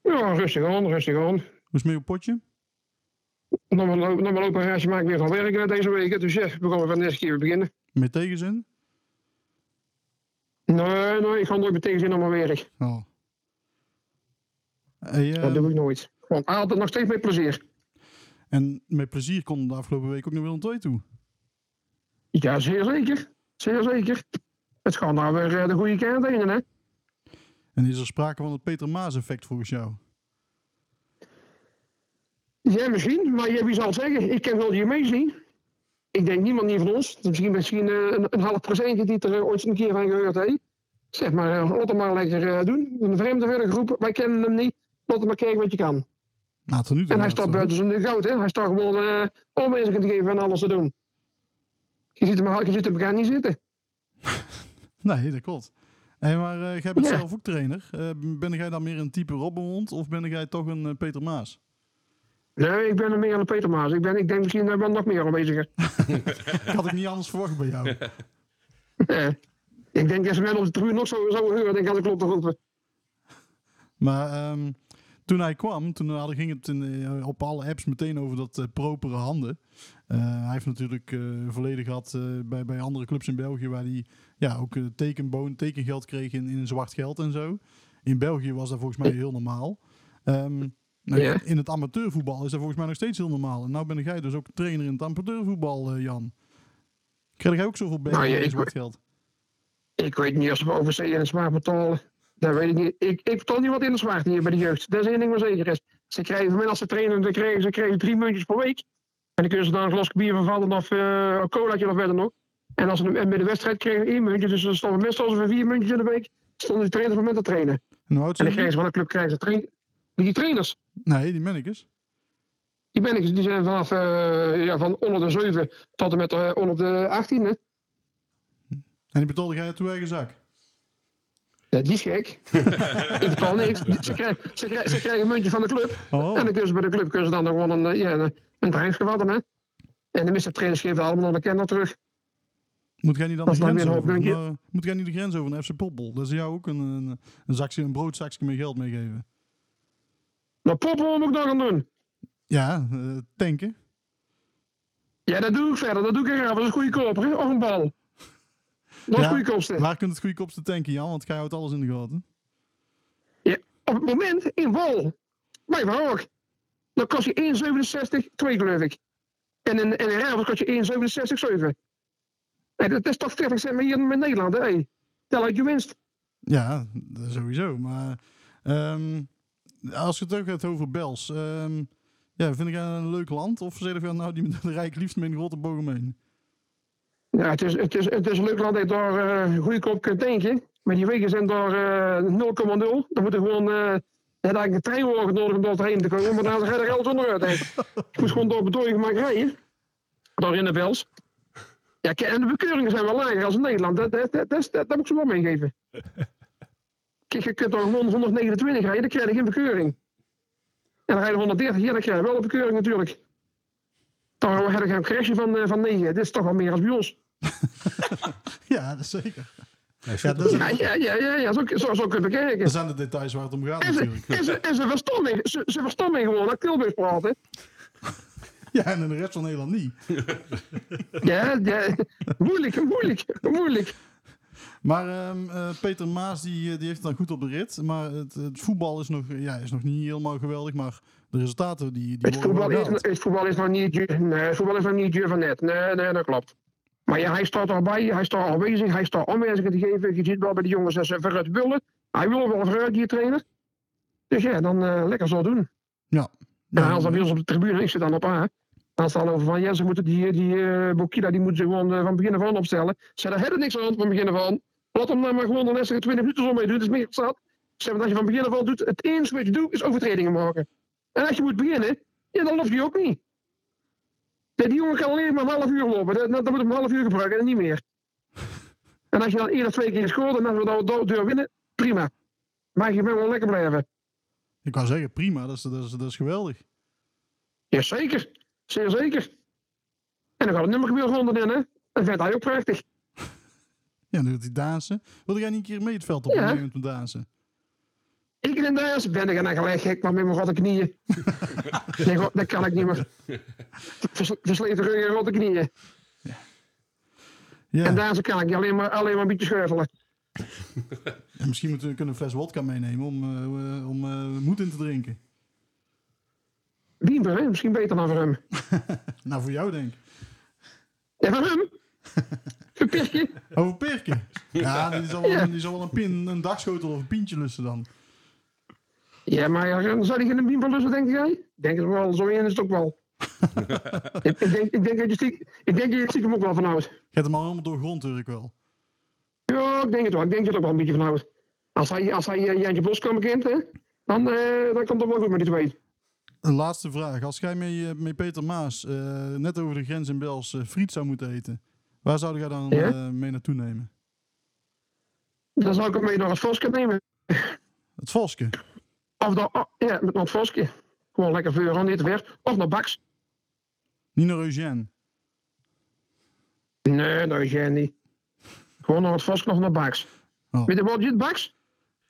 Ja, rustig aan, rustig aan. Hoe is het met je potje? Nog maar, nog maar lopen een reisje maak ik weer van werk eh, deze week. Dus ja, we gaan van de eerste keer weer beginnen. Met tegenzin? Nee, nee, ik ga nooit met tegenzin naar mijn werk. Oh. Hey, eh, Dat doe ik nooit. Want altijd nog steeds met plezier. En met plezier kon de afgelopen week ook naar Willem II toe. Ja, zeer zeker. Zeer zeker. Het gaat nou weer eh, de goede kant heen, hè? En is er sprake van het Peter Maas effect volgens jou? Ja, misschien. Maar wie zal het zeggen? Ik kan wel je meezien. Ik denk niemand niet van ons. Misschien, misschien eh, een, een half procentje die er eh, ooit een keer van gehoord heeft. Zeg maar, uh, laat hem maar lekker eh, doen. Een vreemde verder groep. Wij kennen hem niet. Laat hem maar kijken wat je kan. Nou, En hij gaat staat het buiten zijn goud, hè? Hij staat gewoon uh, om mensen te geven en alles te doen. Je ziet hem, je ziet hem elkaar niet zitten. [laughs] Nee, dat klopt. Hey, maar uh, jij bent Ja. zelf ook trainer. Uh, ben jij dan meer een type Robbenhond of ben jij toch een uh, Peter Maas? Nee, ik ben er meer aan de Peter Maas. Ik, ben, ik denk misschien daar wel nog meer aanweziger. [laughs] [laughs] had ik niet anders verwacht bij jou. [laughs] nee. Ik denk als men op de tribune nog zo zou horen, denk ik had ik klopt te roepen. Maar um, toen hij kwam, toen hadden, ging het in, op alle apps meteen over dat uh, propere handen. Uh, hij heeft natuurlijk uh, volledig gehad uh, bij, bij andere clubs in België waar hij ja, ook tekenboon, tekengeld kreeg in, in zwart geld en zo. In België was dat volgens mij heel normaal. Um, nou, Ja. In het amateurvoetbal is dat volgens mij nog steeds heel normaal. En nou ben jij dus ook trainer in het amateurvoetbal, uh, Jan. Krijg jij ook zoveel Nou, ja, in zwart geld? Ik weet niet of ze over zee en zwaar betalen. Dat weet ik niet. Ik, ik betaal niet wat in de zwart hier bij de jeugd. Dat is één ding wat zeker is. Ze krijgen van mij als ze trainen, dan krijgen ze krijgen drie muntjes per week. En dan kunnen ze daar een glas bier van vallen of uh, een colaatje of verder nog. En als ze en bij de wedstrijd krijgen ze één muntje. Dus dan stonden meestal voor vier muntjes in de week. Stonden die trainers van met te trainen. En En dan krijgen ze van de club krijgen ze train die trainers. Nee, die mannekes. Die ben ik, die zijn vanaf uh, ja, van onder de 7 tot en met uh, onder de 18. Hè. En die betaalde jij uit uw eigen zak? Ja, die is gek. ik betaal niks. Ze krijgen, ze, krijgen, ze krijgen een muntje van de club. Oh. En dan kunnen ze bij de club kunnen ze dan gewoon een, ja, een, een. Hè. En de meeste trainers geven allemaal nog een kenner terug. Moet jij niet dan de grens een over? naar- moet jij niet de grens over naar FC Poppel? Dat ze jou ook een, een, een, zakje, een broodzakje met geld meegeven. Nou, Poppel moet ik nog gaan doen. Ja, eh, tanken. Ja, dat doe ik verder. Dat doe ik graag. Dat is goedkoper, hè? Of een bal. Dat is Ja, goedkoopste. Waar kunt het goedkoopste tanken, Jan? Want jij houdt alles in de gaten. Ja, op het moment in wal. Bij Van ook. Dan kost je 1,67, 2 geloof ik. En in, en in Ravens kost je 1,67, 7. Nee, dat is toch 40 cent meer hier in Nederland, hè? Tel uit je winst. Ja, sowieso. Maar ehm, als je het ook hebt over Bels. ehm, ja, vind ik een leuk land? Of zeg je nou, die de rijk liefst met een grote boog omheen? Ja, het is, het is, het is een leuk land dat je daar uh, goedkoop kunt tanken. Maar die wegen zijn daar uh, 0,0. Dan moet je gewoon... Uh, ja, daar een treinwagen nodig om daar heen te komen. Maar dan ga je er geld onderuit. Je [laughs] moet gewoon door bedooien gemaakt rijden. Daar in de Bels. Ja, en de bekeuringen zijn wel lager als in Nederland. Dat, dat, dat, dat, dat moet ik ze wel meegeven. [laughs] Kijk, je kunt dan gewoon 129 rijden, dan krijg je geen bekeuring. En dan rijden 130 hier, dan krijg je wel een bekeuring natuurlijk. Dan heb ik een crashje van, uh, van 9. Dit is toch wel meer als bij ons. [laughs] ja, dat is zeker. Ja, dat is... ja, ja, ja, ja, ja, zo, zo, zo kun je bekijken. Dat zijn de details waar het om gaat en ze, natuurlijk. En ze, en ze verstaan me, ze, ze verstaan me gewoon dat Tilburg praten. [laughs] Ja, en in de rest van Nederland niet. [laughs] ja, ja, moeilijk, moeilijk, moeilijk. Maar um, uh, Peter Maas die, die heeft het dan goed op de rit. Maar het, het, voetbal is nog, ja, is nog niet helemaal geweldig. Maar de resultaten die, die het, voetbal is, het voetbal is nog niet, nee, het voetbal is nog niet duur van net. Nee, nee, dat klopt. Maar ja, hij staat erbij, hij staat aanwezig, hij staat aanwijzingen te geven. Je ziet wel bij de jongens dat ze vooruit willen. Hij wil wel vooruit, die trainer. Dus ja, dan uh, lekker zo doen. Ja. ja en als dan bij ons op de tribune, ik zit dan op A. Dan staat over van, ja, ze moeten die, die uh, Bokila, die moeten ze gewoon uh, van begin af aan opstellen. Ze hebben niks aan van begin af aan. Laat hem dan maar gewoon de laatste 20 minuten zo mee doen, dat is meer zat. Ze hebben als je van begin af aan doet, het enige wat je doet, is overtredingen maken. En als je moet beginnen, ja, dan loop je ook niet. Nee, die jongen kan alleen maar een half uur lopen. Dan, dan moet hij een half uur gebruiken en niet meer. [laughs] En als je dan één of twee keer scoort en dan we de deur winnen, prima. Maar je bent wel lekker blijven. Ik wou zeggen, prima, dat is, dat is, dat is geweldig. Jazeker, zeer zeker. En dan gaat het nummer weer ronden in, hè. Dat vindt hij ook prachtig. [laughs] Ja, dan doet hij dansen. Wilde jij niet een keer mee het veld op ja. om te dansen? Ik in dansen ben ik en gelijk gek, maar met mijn rotte knieën. [laughs] nee, dat kan ik niet meer. Versleten rug en rotte knieën. Ja. Ja. En dansen kan ik alleen maar, alleen maar een beetje schuifelen. en misschien moeten we kunnen een fles wodka meenemen om, uh, om uh, moed in te drinken. Wiener, hè? Misschien beter dan voor hem. [laughs] nou, voor jou denk ik. [laughs] Ja, voor hem? voor Pirke? Over Pirke? Ja, die zal wel, ja. die zal wel een, pin, een dagschotel of een pintje lussen dan. Ja, maar ja, zou die geen bien lussen, denk jij? Ik denk het wel, zo in is het ook wel. [laughs] ik, ik, denk, ik, denk dat je stiekem, ik denk dat je stiekem ook wel vanhoudt. Je hebt hem al helemaal doorgrond, hoor ik wel. Ja, ik denk het wel. Ik denk dat je er ook wel een beetje vanhoudt. Als hij, als hij uh, Jantje Bos kan bekend, hè, dan, uh, dan komt het wel goed met die twee. Een laatste vraag. Als jij met, met Peter Maas uh, net over de grens in Bels friet zou moeten eten, waar zou jij dan ja? mee naartoe nemen? Dan zou ik hem mee naar het Voske nemen. Het Voske? Of dan, oh, ja, met het Voske. Gewoon lekker vuur, niet ver. Of naar Baks. Niet naar Eugène? Nee, naar Eugène niet. Gewoon naar het Voske of naar Baks. Oh. Weet je wat je het Baks?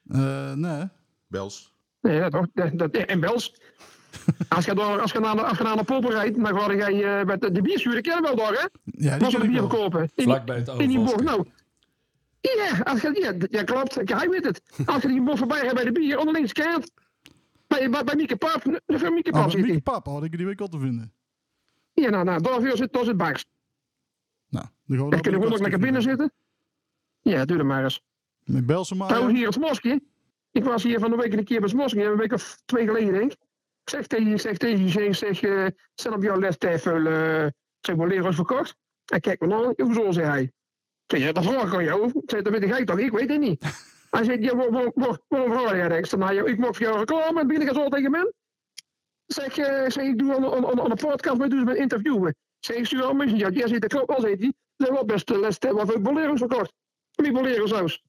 Uh, nee. Bels. Nee, dat toch? Dat, dat, en Bels. Als je, door, als je naar de, als je naar de Poppen rijdt, dan ga je uh, met de, de bierschuur, kennen we wel door, hè? Ja, die ken de bier verkopen. Vlak bij het In die bocht, nou. Ja, als je, ja, ja, klopt. Hij weet het. Als je die bocht voorbij hebt bij de bier, onder links kant. Bij, bij, bij Mieke Pap. Bij Mieke Pap oh, zit Mieke Pap had ik die week al te vinden. Ja, nou, nou, daar zit, daar zit Baks. Nou, dan gaan we Dan kun je gewoon ook lekker binnen zitten. Ja, doe dat maar eens. Met Belse maar. Trouwens, hier het Moskje. Ik was hier van de week een keer bij het Moskje, een week of twee geleden, denk ik. Ik zeg tegen je, zeg tegen je, zeg, uh, stel op jouw lestijfel, uh, zeg maar, lero's verkocht. En kijk me nou, hoezo, zei hij. Ik zeg, ja, dat vraag ik aan jou. Ik zeg, dat weet ik toch, ik weet het niet. [laughs] Hij zei, ja, waarom vraag jij dat? Ik zeg, ik mag voor jou reclame, en binnen zo tegen me. Zeg, uh, zeg, ik doe aan een podcast, maar doe ze met interviewen. Zeg, ik stuur al mensen, ja, jij zit er klopt, al zit hij. Ze wel best de les, wat voor bolero's verkocht. Die bolero's saus.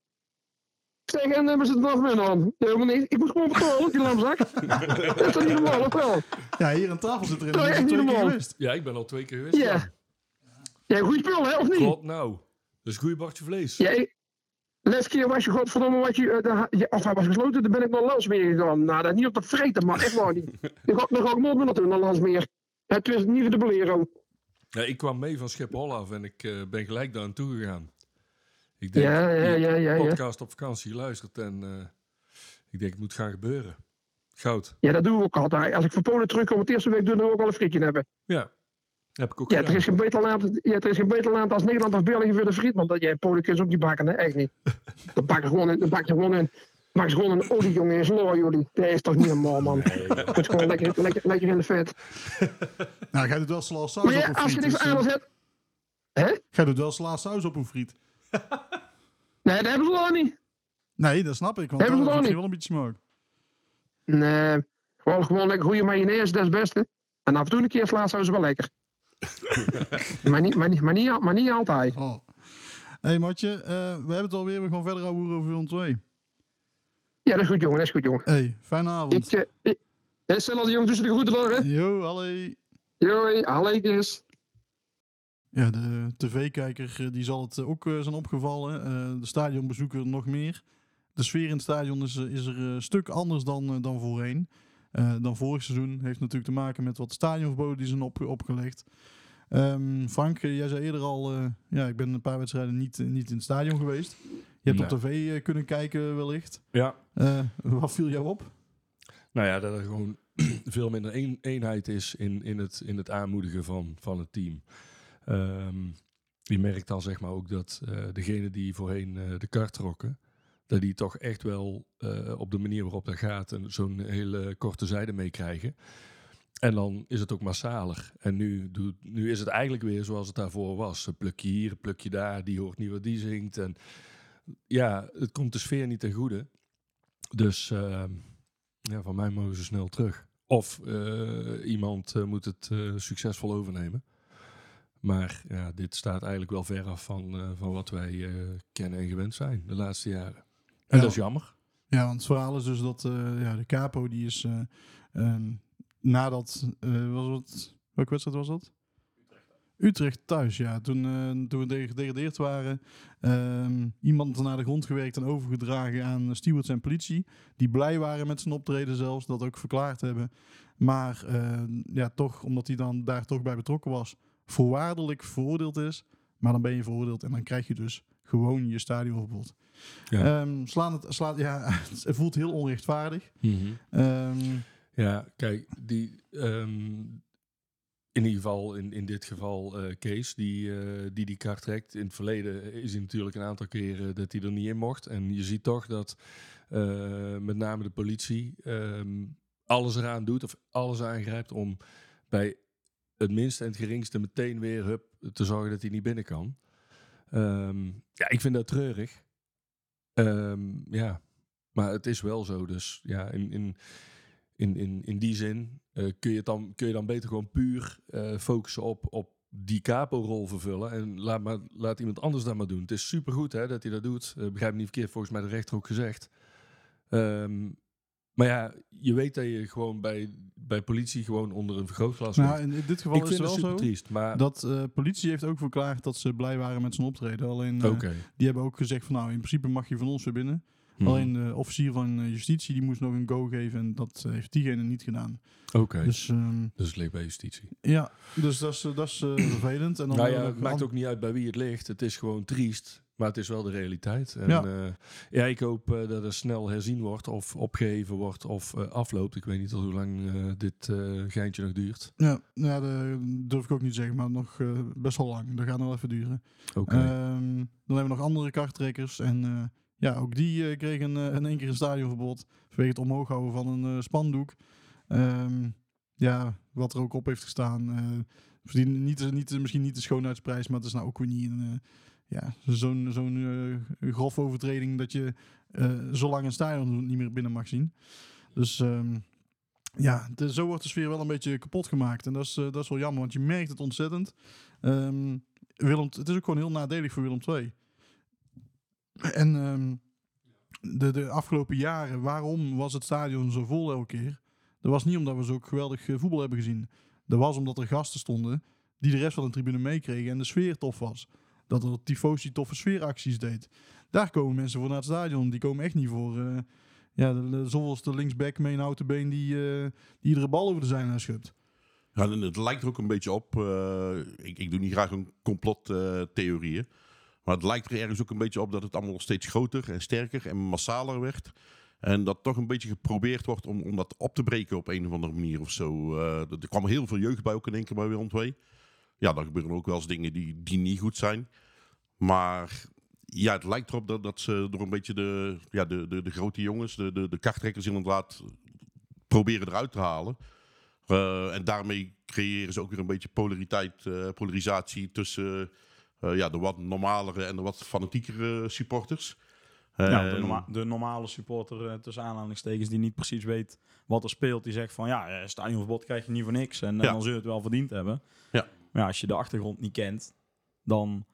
Zeg, en hebben ze het nog meer aan? Helemaal niet. Ik moet gewoon betalen, die lamzak. [laughs] dat is toch niet normaal, of wel? Ja, hier aan tafel zit er Dat is echt niet normaal. Ja, ik ben al twee keer geweest. Ja. Ja, goed spul, hè, of niet? Klopt nou. Dus een goede bakje vlees. Ja, ik, laatste keer was je godverdomme, wat je, eh, daar- ja, of hij was gesloten, dan ben ik naar Landsmeer gegaan. Nou, dat is niet op te vreten, maar echt waar niet. Dan ga, dan ga ik nooit meer naartoe, naar Landsmeer. Het is niet voor de Bolero. Ja, ik kwam mee van Schiphol af en ik eh, ben gelijk daar naartoe gegaan. Ik denk, Ja, ja, ja, ja, ja. podcast op vakantie geluisterd en eh, ik denk, het moet gaan gebeuren. Goud. Ja, dat doen we ook altijd. Als ik van Polen terugkom, het eerste week doen we ook al een frietje hebben. Ja, heb ik ook Ja, gedaan. er is geen beter land, ja, er is geen beter land als Nederland of België voor de friet. Want dat jij Polen kun je ook niet bakken, hè? Echt niet. [laughs] Dan bak je gewoon, in- dan bak je gewoon een, maak je gewoon een olie, jongen, een sloor, jullie. Dat is toch niet normaal, man. Het is gewoon lekker, lekker, lekker in de vet. Nou, jij doet wel sla saus Maar op ja, een als je friet. niks dus, eh, anders hebt... Hè? Jij doet wel sla saus op een friet. Nee, dat hebben ze al niet. Nee, dat snap ik. Want Hebben nog je wel een beetje smaak. Nee, gewoon, gewoon lekker goede mayonaise, dat is het beste. En af en toe een keer sla is wel lekker. [laughs] maar, niet, maar, niet, maar, niet, al- maar niet altijd. Oh. Hé hey, Matje, eh, we hebben het alweer. We gaan verder houden over Willem 2. Ja, dat is goed, jongen. Dat is goed, jongen. Hey, fijne avond. Ik, ik, eh, stel al die jongen tussen de groeten door, hè? Yo, allee. Joi. Ja, de tv-kijker eh, die zal het eh, ook eh, zijn opgevallen. De stadionbezoeker nog meer. De sfeer in het stadion is, is er een stuk anders dan, dan voorheen. Dan vorig seizoen. Heeft natuurlijk te maken met wat stadionverboden die zijn op, opgelegd. Ehm, Frank, jij zei eerder al, ja, ik ben een paar wedstrijden niet, niet in het stadion geweest. Je hebt op tv kunnen kijken wellicht. Ja. Wat viel jou op? Nou ja, dat er gewoon [clears throat] veel minder een, eenheid is in, in, het, in het aanmoedigen van, van het team. Ehm, je merkt dan zeg maar ook dat eh degene die voorheen eh, de kar trokken, dat die toch echt wel eh, op de manier waarop dat gaat zo'n hele korte zijde meekrijgen. En dan is het ook massaler. En nu, doet, nu is het eigenlijk weer zoals het daarvoor was. Een plukje hier, een plukje daar, die hoort niet wat die zingt. En ja, het komt de sfeer niet ten goede. Dus ehm, ja, van mij mogen ze snel terug. Of iemand moet het succesvol overnemen. Maar ja, dit staat eigenlijk wel ver af van, eh, van wat wij eh, kennen en gewend zijn de laatste jaren. En Ja. dat is jammer. Ja, want het verhaal is dus dat eh, ja, de capo die is eh, ehm, nadat, was het, welke wedstrijd was dat? Utrecht thuis, ja. Toen, toen we de- gedegradeerd waren, ehm, iemand naar de grond gewerkt en overgedragen aan stewards en politie. Die blij waren met zijn optreden zelfs, dat ook verklaard hebben. Maar eh, ja, toch, omdat hij dan daar toch bij betrokken was, voorwaardelijk veroordeeld is. Maar dan ben je veroordeeld en dan krijg je dus gewoon je stadionverbod. Ja. Ehm, slaan het, slaat, ja, [laughs] het voelt heel onrechtvaardig. Mhm. Ehm, Ja, kijk, die, ehm, in ieder geval, in, in dit geval eh, Kees, die, eh, die die kaart trekt. In het verleden is hij natuurlijk een aantal keren dat hij er niet in mocht. En je ziet toch dat eh, met name de politie alles eraan doet of alles aangrijpt om bij het minste en het geringste meteen weer hup, te zorgen dat hij niet binnen kan. Ehm, ja, ik vind dat treurig. Ehm, ja, maar het is wel zo. Dus ja, in, in, in, in, in die zin eh, kun, je dan, kun je dan beter gewoon puur eh, focussen op, op die capo-rol vervullen. En laat, maar, laat iemand anders dat maar doen. Het is supergoed hè, dat hij dat doet. Eh, begrijp me niet verkeerd, volgens mij de rechter ook gezegd. Ehm, maar ja, je weet dat je gewoon bij, bij politie gewoon onder een vergrootglas nou, in dit geval Ik is het wel zo triest, maar- dat eh politie heeft ook verklaard dat ze blij waren met zijn optreden. Alleen Oké. die hebben ook gezegd van nou, in principe mag je van ons weer binnen. Mhm. Alleen de officier van eh, justitie die moest nog een go geven en dat heeft diegene niet gedaan. Oké, Dus dus, ehm, het ligt bij justitie. ja, dus dat is, dat is [clears throat] vervelend. En dan nou ja, het maakt ook niet uit bij wie het ligt. Het is gewoon triest, maar het is wel de realiteit. En, Ja. ja. ja, ik hoop eh, dat er snel herzien wordt of opgeheven wordt of eh, afloopt. Ik weet niet tot hoe lang eh, dit eh, geintje nog duurt. Ja, ja, dat durf ik ook niet zeggen, maar nog eh, best wel lang. Dat gaat nog wel even duren. Oké. Ehm, dan hebben we nog andere karttrekkers. En eh, ja, ook die eh, kregen eh, in één keer een stadionverbod. Vanwege het omhoog houden van een eh, spandoek. Ehm, ja, wat er ook op heeft gestaan. eh niet, niet, misschien niet de schoonheidsprijs, maar het is nou ook weer niet een, eh, ja, zo'n zo'n eh, grof overtreding dat je eh zo lang een stadion niet meer binnen mag zien. Dus ehm, ja, de, zo wordt de sfeer wel een beetje kapot gemaakt. En dat is, eh, dat is wel jammer, want je merkt het ontzettend. Ehm, Willem, het is ook gewoon heel nadelig voor Willem II. En ehm, de, de afgelopen jaren, waarom was het stadion zo vol elke keer? Dat was niet omdat we zo geweldig voetbal hebben gezien. Dat was omdat er gasten stonden die de rest van de tribune meekregen en de sfeer tof was. Dat er tifosi toffe sfeeracties deed. Daar komen mensen voor naar het stadion. Die komen echt niet voor... eh, ja, zoals de linksback mee een houten been die, eh, die iedere bal over de zijlijn schubt. Ja, en het lijkt er ook een beetje op. eh, ik, ik doe niet graag een complottheorieën. maar het lijkt er ergens ook een beetje op dat het allemaal steeds groter en sterker en massaler werd. En dat toch een beetje geprobeerd wordt om, om dat op te breken op een of andere manier of zo. Er kwam heel veel jeugd bij, ook in één keer bij Willem. Ja, dan gebeuren ook wel eens dingen die, die niet goed zijn. Maar ja, het lijkt erop dat, dat ze door een beetje de, ja, de, de, de grote jongens, de, de, de karttrekkers inderdaad, proberen eruit te halen. Eh, en daarmee creëren ze ook weer een beetje polariteit, eh, polarisatie tussen eh, ja, de wat normalere en de wat fanatiekere supporters. Ja, de, En- norma- de normale supporter tussen aanhalingstekens die niet precies weet wat er speelt. Die zegt van ja, stadionverbod krijg je niet voor niks. En, Ja. dan zul je het wel verdiend hebben. Ja. Maar ja, als je de achtergrond niet kent, dan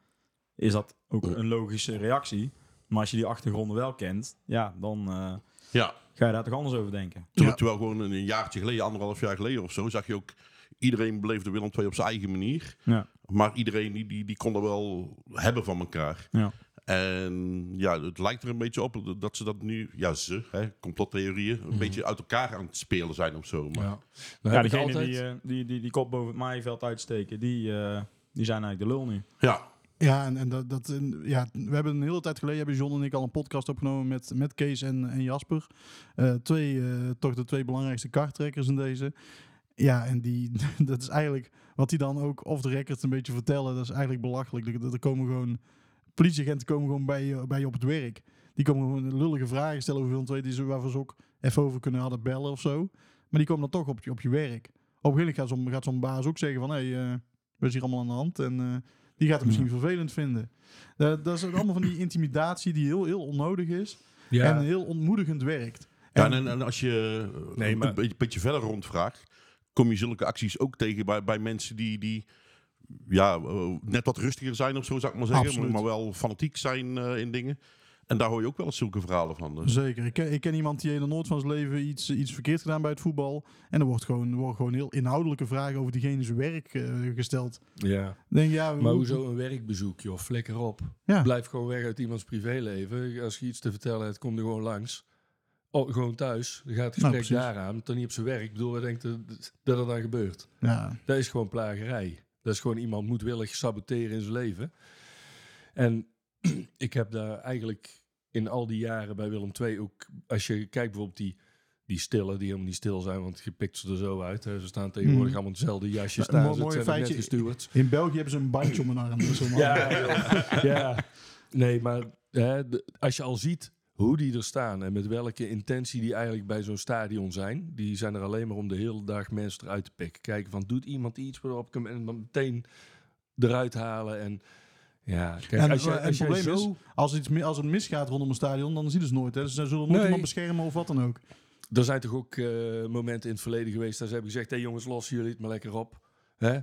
is dat ook een logische reactie. Maar als je die achtergronden wel kent, ja, dan eh, Ja. ga je daar toch anders over denken. Terwijl, terwijl gewoon een, een jaartje geleden, anderhalf jaar geleden of zo, zag je ook... Iedereen beleefde Willem II op zijn eigen manier. Ja. Maar iedereen die, die, die kon er wel hebben van elkaar. Ja. En ja, het lijkt er een beetje op dat ze dat nu, ja ze, hè, complottheorieën, een Mhm. beetje uit elkaar aan het spelen zijn of zo. Maar, Ja. ja, degene die, eh, die, die die kop boven het maaiveld uitsteken, die, eh, die zijn eigenlijk de lul nu. Ja. Ja, en, en dat, dat, en, ja, we hebben een hele tijd geleden, hebben John en ik al een podcast opgenomen met, met Kees en, en Jasper. Eh, twee, eh, toch de twee belangrijkste karttrekkers in deze. Ja, en die, [laughs] dat is eigenlijk wat die dan ook off the record een beetje vertellen. Dat is eigenlijk belachelijk. Er, er komen gewoon, politieagenten komen gewoon bij je, bij je op het werk. Die komen gewoon lullige vragen stellen over II, die ze, waarvan ze ook even over kunnen hadden bellen of zo. Maar die komen dan toch op je, op je werk. Op een gegeven moment gaat zo'n, gaat zo'n baas ook zeggen van, hé, hey, eh, wat is hier allemaal aan de hand? En eh, die gaat het misschien vervelend vinden. Dat is ook allemaal van die intimidatie die heel, heel onnodig is. Ja. En heel ontmoedigend werkt. Ja, en, en als je eh, Nee, maar- een beetje, beetje verder rondvraagt, kom je zulke acties ook tegen bij, bij mensen die, die ja, eh, net wat rustiger zijn of zo, zou ik maar zeggen. Maar, Absoluut. maar wel fanatiek zijn eh, in dingen. En daar hoor je ook wel eens zulke verhalen van. Dus. Zeker. Ik ken, ik ken iemand die heeft nog nooit van zijn leven iets, iets verkeerd gedaan bij het voetbal. En er wordt gewoon, wordt gewoon heel inhoudelijke vragen over diegene zijn werk eh, gesteld. Ja. Denk, ja, Maar hoe- hoezo een werkbezoek, joh? Flikker op. Ja. Blijf gewoon weg uit iemands privéleven. Als je iets te vertellen hebt, kom er gewoon langs. Oh, gewoon thuis. Dan gaat het Nou, gesprek precies. daaraan. Dan niet op zijn werk. Ik bedoel, wat denkt dat, dat er dan gebeurt? Ja. Dat is gewoon plagerij. Dat is gewoon iemand moedwillig saboteren in zijn leven. En [clears throat] ik heb daar eigenlijk in al die jaren bij Willem II ook... Als je kijkt bijvoorbeeld die, die stille, die helemaal niet stil zijn... want je pikt ze er zo uit. Hè. Ze staan tegenwoordig Mhm. allemaal dezelfde jasjes Maar een staan. mooi feitje, stewards. In België hebben ze een bandje om een arm. Ja, joh. ja. Nee, maar hè, de- als je al ziet hoe die er staan en met welke intentie die eigenlijk bij zo'n stadion zijn, die zijn er alleen maar om de hele dag mensen eruit te pikken. Kijken van, doet iemand iets waarop ik hem en dan meteen eruit halen en ja, kijk, en als, je, en als het probleem zo... is, als, iets, als het misgaat rondom een stadion, dan zien ze het nooit. Hè. Ze zullen nooit Nee. iemand beschermen of wat dan ook. Er zijn toch ook eh, momenten in het verleden geweest dat ze hebben gezegd, hé jongens, lossen jullie het maar lekker op. Hè?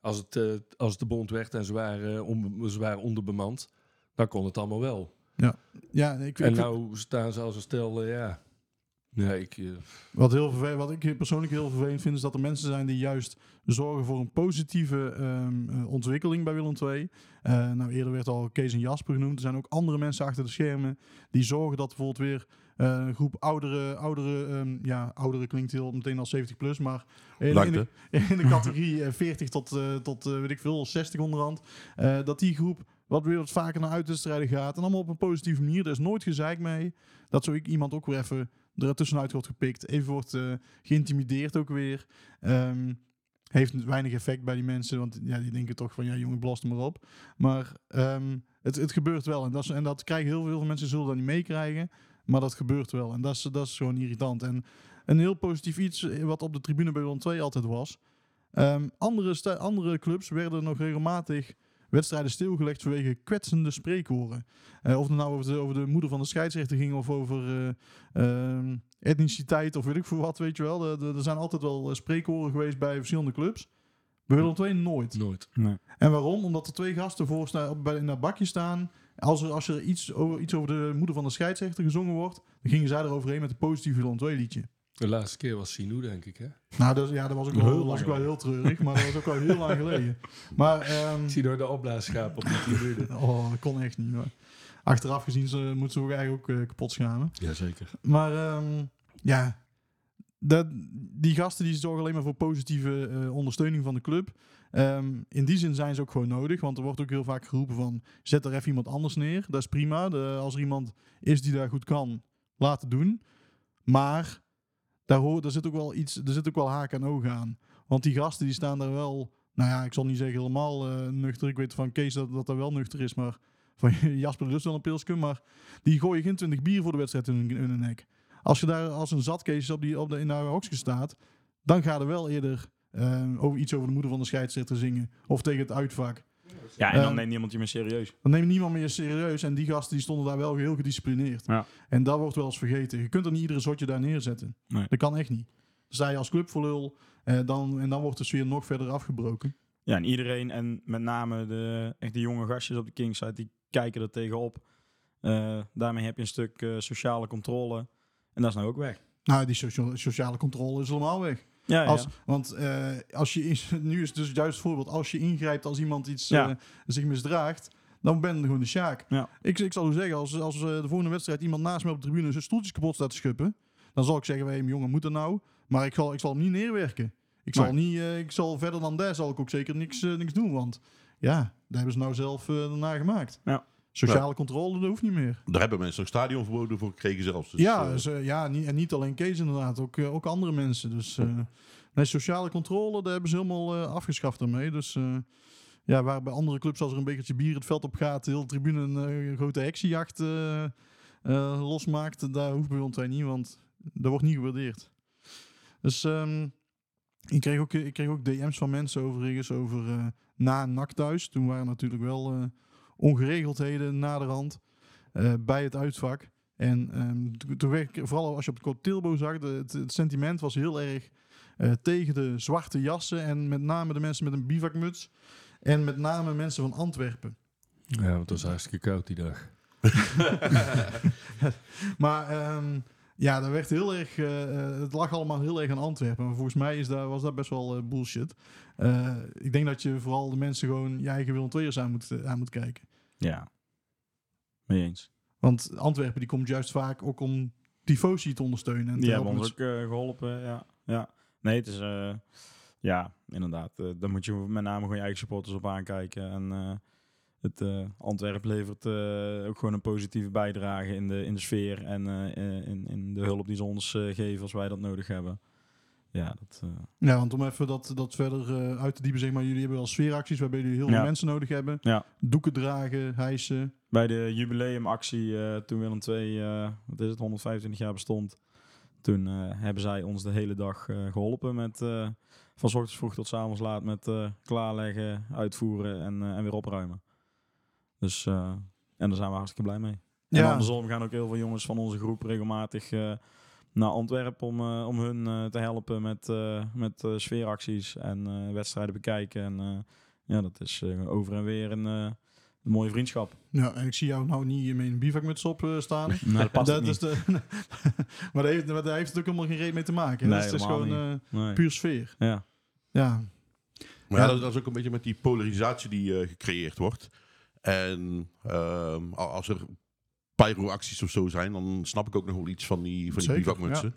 Als, het, eh, als het de bond werd en ze waren, eh, on- ze waren onderbemand, dan kon het allemaal wel. Ja, ja ik, En ik- nou staan ze als een stel, eh, ja. Nee, ik... eh, Wat, heel wat ik persoonlijk heel vervelend vind, is dat er mensen zijn die juist zorgen voor een positieve ehm, eh, ontwikkeling bij Willem II. Eh, nou, eerder werd al Kees en Jasper genoemd. Er zijn ook andere mensen achter de schermen die zorgen dat bijvoorbeeld weer eh, een groep oudere, oudere ehm, ja, oudere klinkt heel meteen al 70 plus, maar in, de, in de categorie eh, 40 tot, eh, tot eh, weet ik veel, 60 onderhand, eh, dat die groep wat weer wat vaker naar uitwedstrijden gaat en allemaal op een positieve manier. Er is nooit gezeik mee. Dat zo ik iemand ook weer even er tussenuit wordt gepikt. Even wordt eh, geïntimideerd ook weer. Ehm, heeft weinig effect bij die mensen. Want ja, die denken toch van ja, jongen, blast hem maar op. Maar ehm, het, het gebeurt wel. En dat, en dat krijgen heel veel, mensen zullen dat niet meekrijgen. Maar dat gebeurt wel. En dat is, dat is gewoon irritant. En een heel positief iets eh, wat op de tribune bij Willem 2 altijd was. Ehm, andere, andere clubs werden nog regelmatig wedstrijden stilgelegd vanwege kwetsende spreekwoorden. Eh, of het nou over de, over de moeder van de scheidsrechter ging of over eh, ehm, etniciteit of weet ik veel wat, weet je wel. Er- zijn altijd wel eh, spreekwoorden geweest bij verschillende clubs. Bij Willem II nooit. Nooit. En waarom? Omdat er twee gasten voor bij, in dat bakje staan. Als er, als er iets over, iets over de moeder van de scheidsrechter gezongen wordt, dan gingen zij eroverheen met een positief Willem II liedje. De laatste keer was Sinou, denk ik, hè? Nou, dat, ja, dat was ook Heel wel, lang was ook wel heel treurig, maar dat was ook wel heel lang geleden. Maar, ehm, Ik zie door de opblaasschaap op de [laughs] tribune. oh, dat kon echt niet. Maar achteraf gezien ze, moeten ze ook eigenlijk ook eh, kapot schamen. Jazeker. Maar ehm, ja, dat, die gasten die zorgen alleen maar voor positieve eh, ondersteuning van de club. Ehm, in die zin zijn ze ook gewoon nodig, want er wordt ook heel vaak geroepen van zet er even iemand anders neer. Dat is prima. De, als er iemand is die daar goed kan, laat het doen. Maar daar, zit ook wel iets, er zit ook wel haak en ogen aan. Want die gasten die staan daar wel, nou ja, ik zal niet zeggen helemaal eh, nuchter. Ik weet van Kees dat dat, dat wel nuchter is, maar van [laughs] Jasper lust wel een pilsje, maar die gooien geen 20 bier voor de wedstrijd in hun, in nek. Als je daar als een zatkees op die, op de, in de staat, dan ga er wel eerder eh, over iets over de moeder van de scheidsrechter zingen. Of tegen het uitvak. Ja, en dan Eh, neemt niemand je meer serieus. Dan neemt niemand meer serieus. En die gasten die stonden daar wel heel gedisciplineerd. Ja. En dat wordt wel eens vergeten. Je kunt er niet iedere zotje daar neerzetten. Nee. Dat kan echt niet. Dan sta je als club voor lul. eh, dan, en dan wordt de sfeer nog verder afgebroken. Ja, en iedereen, en met name de, echt de jonge gastjes op de Kingside, die kijken er tegenop. Eh daarmee heb je een stuk eh, sociale controle. En dat is nou ook weg. Nou, die socia- sociale controle is helemaal weg. Ja, ja. Als, want eh, als je, [laughs] nu is het dus juist het voorbeeld, als je ingrijpt als iemand iets Ja. eh, zich misdraagt, dan ben je gewoon de sjaak. Ja. Ik, ik zal u zeggen, als, als eh, de volgende wedstrijd iemand naast me op de tribune zijn stoeltjes kapot staat te schuppen, dan zal ik zeggen, hey, jongen moet er nou. Maar ik zal, ik zal hem niet neerwerken. Ik zal, niet, ik zal verder dan daar zal ik ook zeker niks, niks doen. Want ja, daar hebben ze nou zelf daarna gemaakt. Ja. Sociale Ja. controle, dat hoeft niet meer. Daar hebben mensen een stadionverboden voor gekregen zelfs. Dus, ja, eh, dus, ja niet, en niet alleen Kees inderdaad, ook, eh, ook andere mensen. Dus eh, nee, sociale controle, daar hebben ze helemaal afgeschaft daarmee. Dus ja, waar bij andere clubs als er een bekertje bier het veld op gaat, de hele tribune een grote heksenjacht eh, losmaakt, daar hoeft bij ons niet, want dat wordt niet gewaardeerd. Dus ehm, ik, kreeg ook, ik kreeg ook DM's van mensen overigens over na een NAC thuis. Toen waren natuurlijk wel ongeregeldheden naderhand eh bij het uitvak. En ehm, toen- werd ik, vooral als je op de Côte Tilbo zag, de, het, het sentiment was heel erg eh, tegen de zwarte jassen. En met name de mensen met een bivakmuts. En met name mensen van Antwerpen. Ja, want het was hartstikke koud die dag. [laughs] [laughs] maar ehm, ja, dat werd heel erg. eh, eh, het lag allemaal heel erg aan Antwerpen. Maar volgens mij is daar, was dat best wel eh, bullshit. Ik denk dat je vooral de mensen gewoon je eigen wil en tweeërs aan moet, aan moet kijken. Ja. Mee eens. Want Antwerpen die komt juist vaak ook om tifosi te ondersteunen. En te Die hebben ons ook eh, geholpen, ja. ja. Nee, het is... ja, inderdaad. daar moet je met name gewoon je eigen supporters op aankijken. En het eh Antwerp levert eh, ook gewoon een positieve bijdrage in de, in de sfeer. En eh, in, in de hulp die ze ons geven als wij dat nodig hebben. Ja, dat... Ja, want om even dat, dat verder uit te diepen, zeg maar, jullie hebben wel sfeeracties waarbij jullie heel Ja. veel mensen nodig hebben. Ja. Doeken dragen, hijsen. Bij de jubileumactie, toen Willem II, wat is het, 125 jaar bestond. Toen hebben zij ons de hele dag eh, geholpen met van 's ochtends vroeg tot 's avonds laat met klaarleggen, uitvoeren en, en weer opruimen. Dus, eh, en daar zijn we hartstikke blij mee. En Ja. andersom gaan ook heel veel jongens van onze groep regelmatig eh, naar Antwerpen om, eh, om hun eh, te helpen met, eh, met eh, sfeeracties en eh, wedstrijden bekijken. En eh, ja, dat is eh, over en weer een, eh, een mooie vriendschap. Ja, en ik zie jou nou niet met een bivakmuts op staan. Dat past [laughs] ook is de, [laughs] maar daar heeft, daar heeft het ook helemaal geen reet mee te maken. Nee, dat is, het is helemaal gewoon niet. eh, Nee. puur sfeer. Ja. Ja. Maar ja, Ja. dat, dat is ook een beetje met die polarisatie die eh, gecreëerd wordt. En ehm, als er pyro-acties of zo zijn, dan snap ik ook nog wel iets van die, van die bivakmutsen.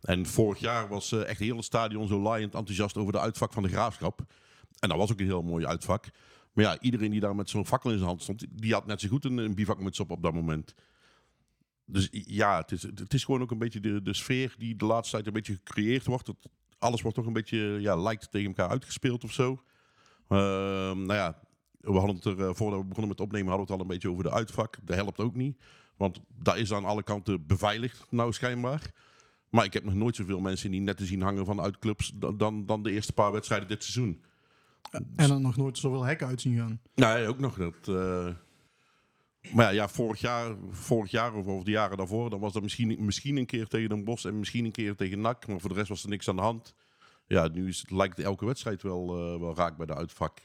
En vorig jaar was eh, echt het hele stadion zo laaiend enthousiast over de uitvak van de Graafschap. En dat was ook een heel mooi uitvak. Maar ja, iedereen die daar met zo'n fakkel in zijn hand stond, die had net zo goed een, een bivakmuts op op dat moment. Dus ja, het is, het is gewoon ook een beetje de, de sfeer die de laatste tijd een beetje gecreëerd wordt. Dat alles wordt toch een beetje, ja, lijkt tegen elkaar uitgespeeld of zo. Ehm, nou ja, we hadden het er, eh, voordat we begonnen met opnemen, hadden we het al een beetje over de uitvak. Dat helpt ook niet, want daar is aan alle kanten beveiligd, nou schijnbaar. Maar ik heb nog nooit zoveel mensen die net te zien hangen van uitclubs dan, dan, de eerste paar wedstrijden dit seizoen. En dan nog nooit zoveel hekken uit zien gaan. Nee, ook nog. Dat, eh, Maar ja, ja vorig, jaar, vorig jaar of, of de jaren daarvoor, dan was dat misschien, misschien een keer tegen Den Bosch en misschien een keer tegen NAC. Maar voor de rest was er niks aan de hand. Ja, nu is het, lijkt elke wedstrijd wel, eh, wel raak bij de uitvak.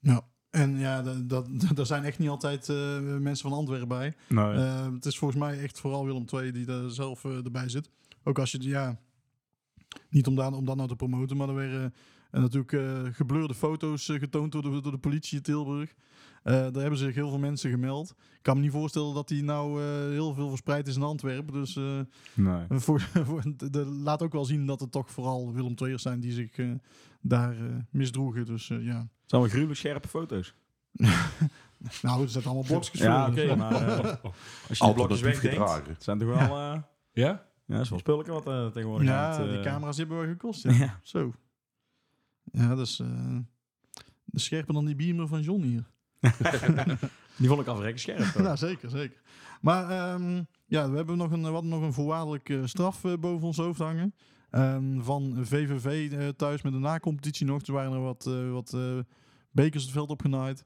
Ja. En ja, dat, dat, [laughs] daar zijn echt niet altijd eh, mensen van Antwerpen bij. Nee. Eh, het is volgens mij echt vooral Willem II die daar zelf eh, erbij zit. Ook als je, ja, niet om, daar, om dat nou te promoten, maar er werden natuurlijk gebleurde foto's getoond door de, door de politie in Tilburg. Eh, daar hebben zich heel veel mensen gemeld. Ik kan me niet voorstellen dat die nou eh, heel veel verspreid is in Antwerpen. Dus eh, Nee. [laughs] voor, voor, de, de- laat ook wel zien dat het toch vooral Willem II'ers zijn die zich eh, daar eh, misdroegen. Dus eh, ja. Het zijn wel gruwelijk scherpe foto's. [laughs] Nou, er zitten allemaal blokjes Ja, oké, dus- maar [laughs] als je de blokjes Alternatief wegdenkt, gedragen. het zijn toch wel... eh, Ja? ja, dat is wel wat tegenwoordig Ja, die camera's hebben wel gekost. Ja. Ja. Zo. Ja, dat is eh, scherper dan die beamer van John hier. [laughs] Die vond ik afrekken scherp. nou, zeker, zeker. Maar ehm, ja, we hebben nog een, hadden nog een voorwaardelijke straf eh, boven ons hoofd hangen. Ehm, van VVV eh, thuis met de nacompetitie nog. Er waren er wat, eh, wat bekers het veld opgenaaid.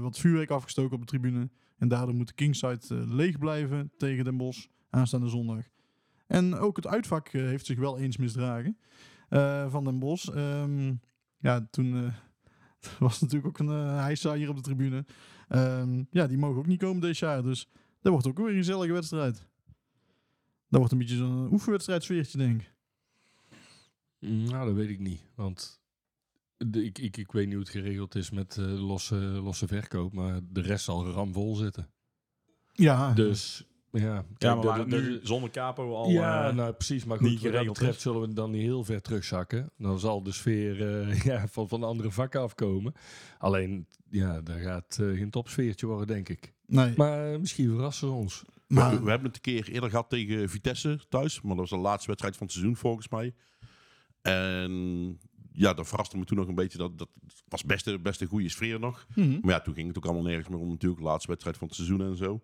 wat vuurwerk afgestoken op de tribune. En daardoor moet de Kingside leeg blijven tegen Den Bosch aanstaande zondag. En ook het uitvak heeft zich wel eens misdragen van Den Bosch. Ehm, ja, toen [laughs] eh, was natuurlijk ook een uh, hijsa hier op de tribune. Ehm, ja, die mogen ook niet komen dit jaar. Dus dat wordt ook weer een gezellige wedstrijd. Dat wordt een beetje zo'n oefenwedstrijd sfeertje, denk ik. Nou, dat weet ik niet. Want de, ik, ik, ik weet niet hoe het geregeld is met eh, losse, losse verkoop. Maar de rest zal ramvol zitten. Ja. Dus ja. Ja, maar dat- dat- nu zonder capo al Ja, eh, nou precies. Maar goed, wat dat geregeld betreft is. zullen we dan niet heel ver terugzakken. Dan zal de sfeer eh, [laughs] ja, van, van andere vakken afkomen. Alleen, ja, daar gaat eh, geen topsfeertje worden, denk ik. Nee. Maar misschien verrassen ze ons. Maar, we, we hebben het een keer eerder gehad tegen Vitesse thuis. Maar dat was de laatste wedstrijd van het seizoen volgens mij. En ja, dat verraste me toen nog een beetje. Dat, dat was best, een- best een goede sfeer nog. Mhm. Maar ja, toen ging het ook allemaal nergens meer om natuurlijk. De laatste wedstrijd van het seizoen en zo.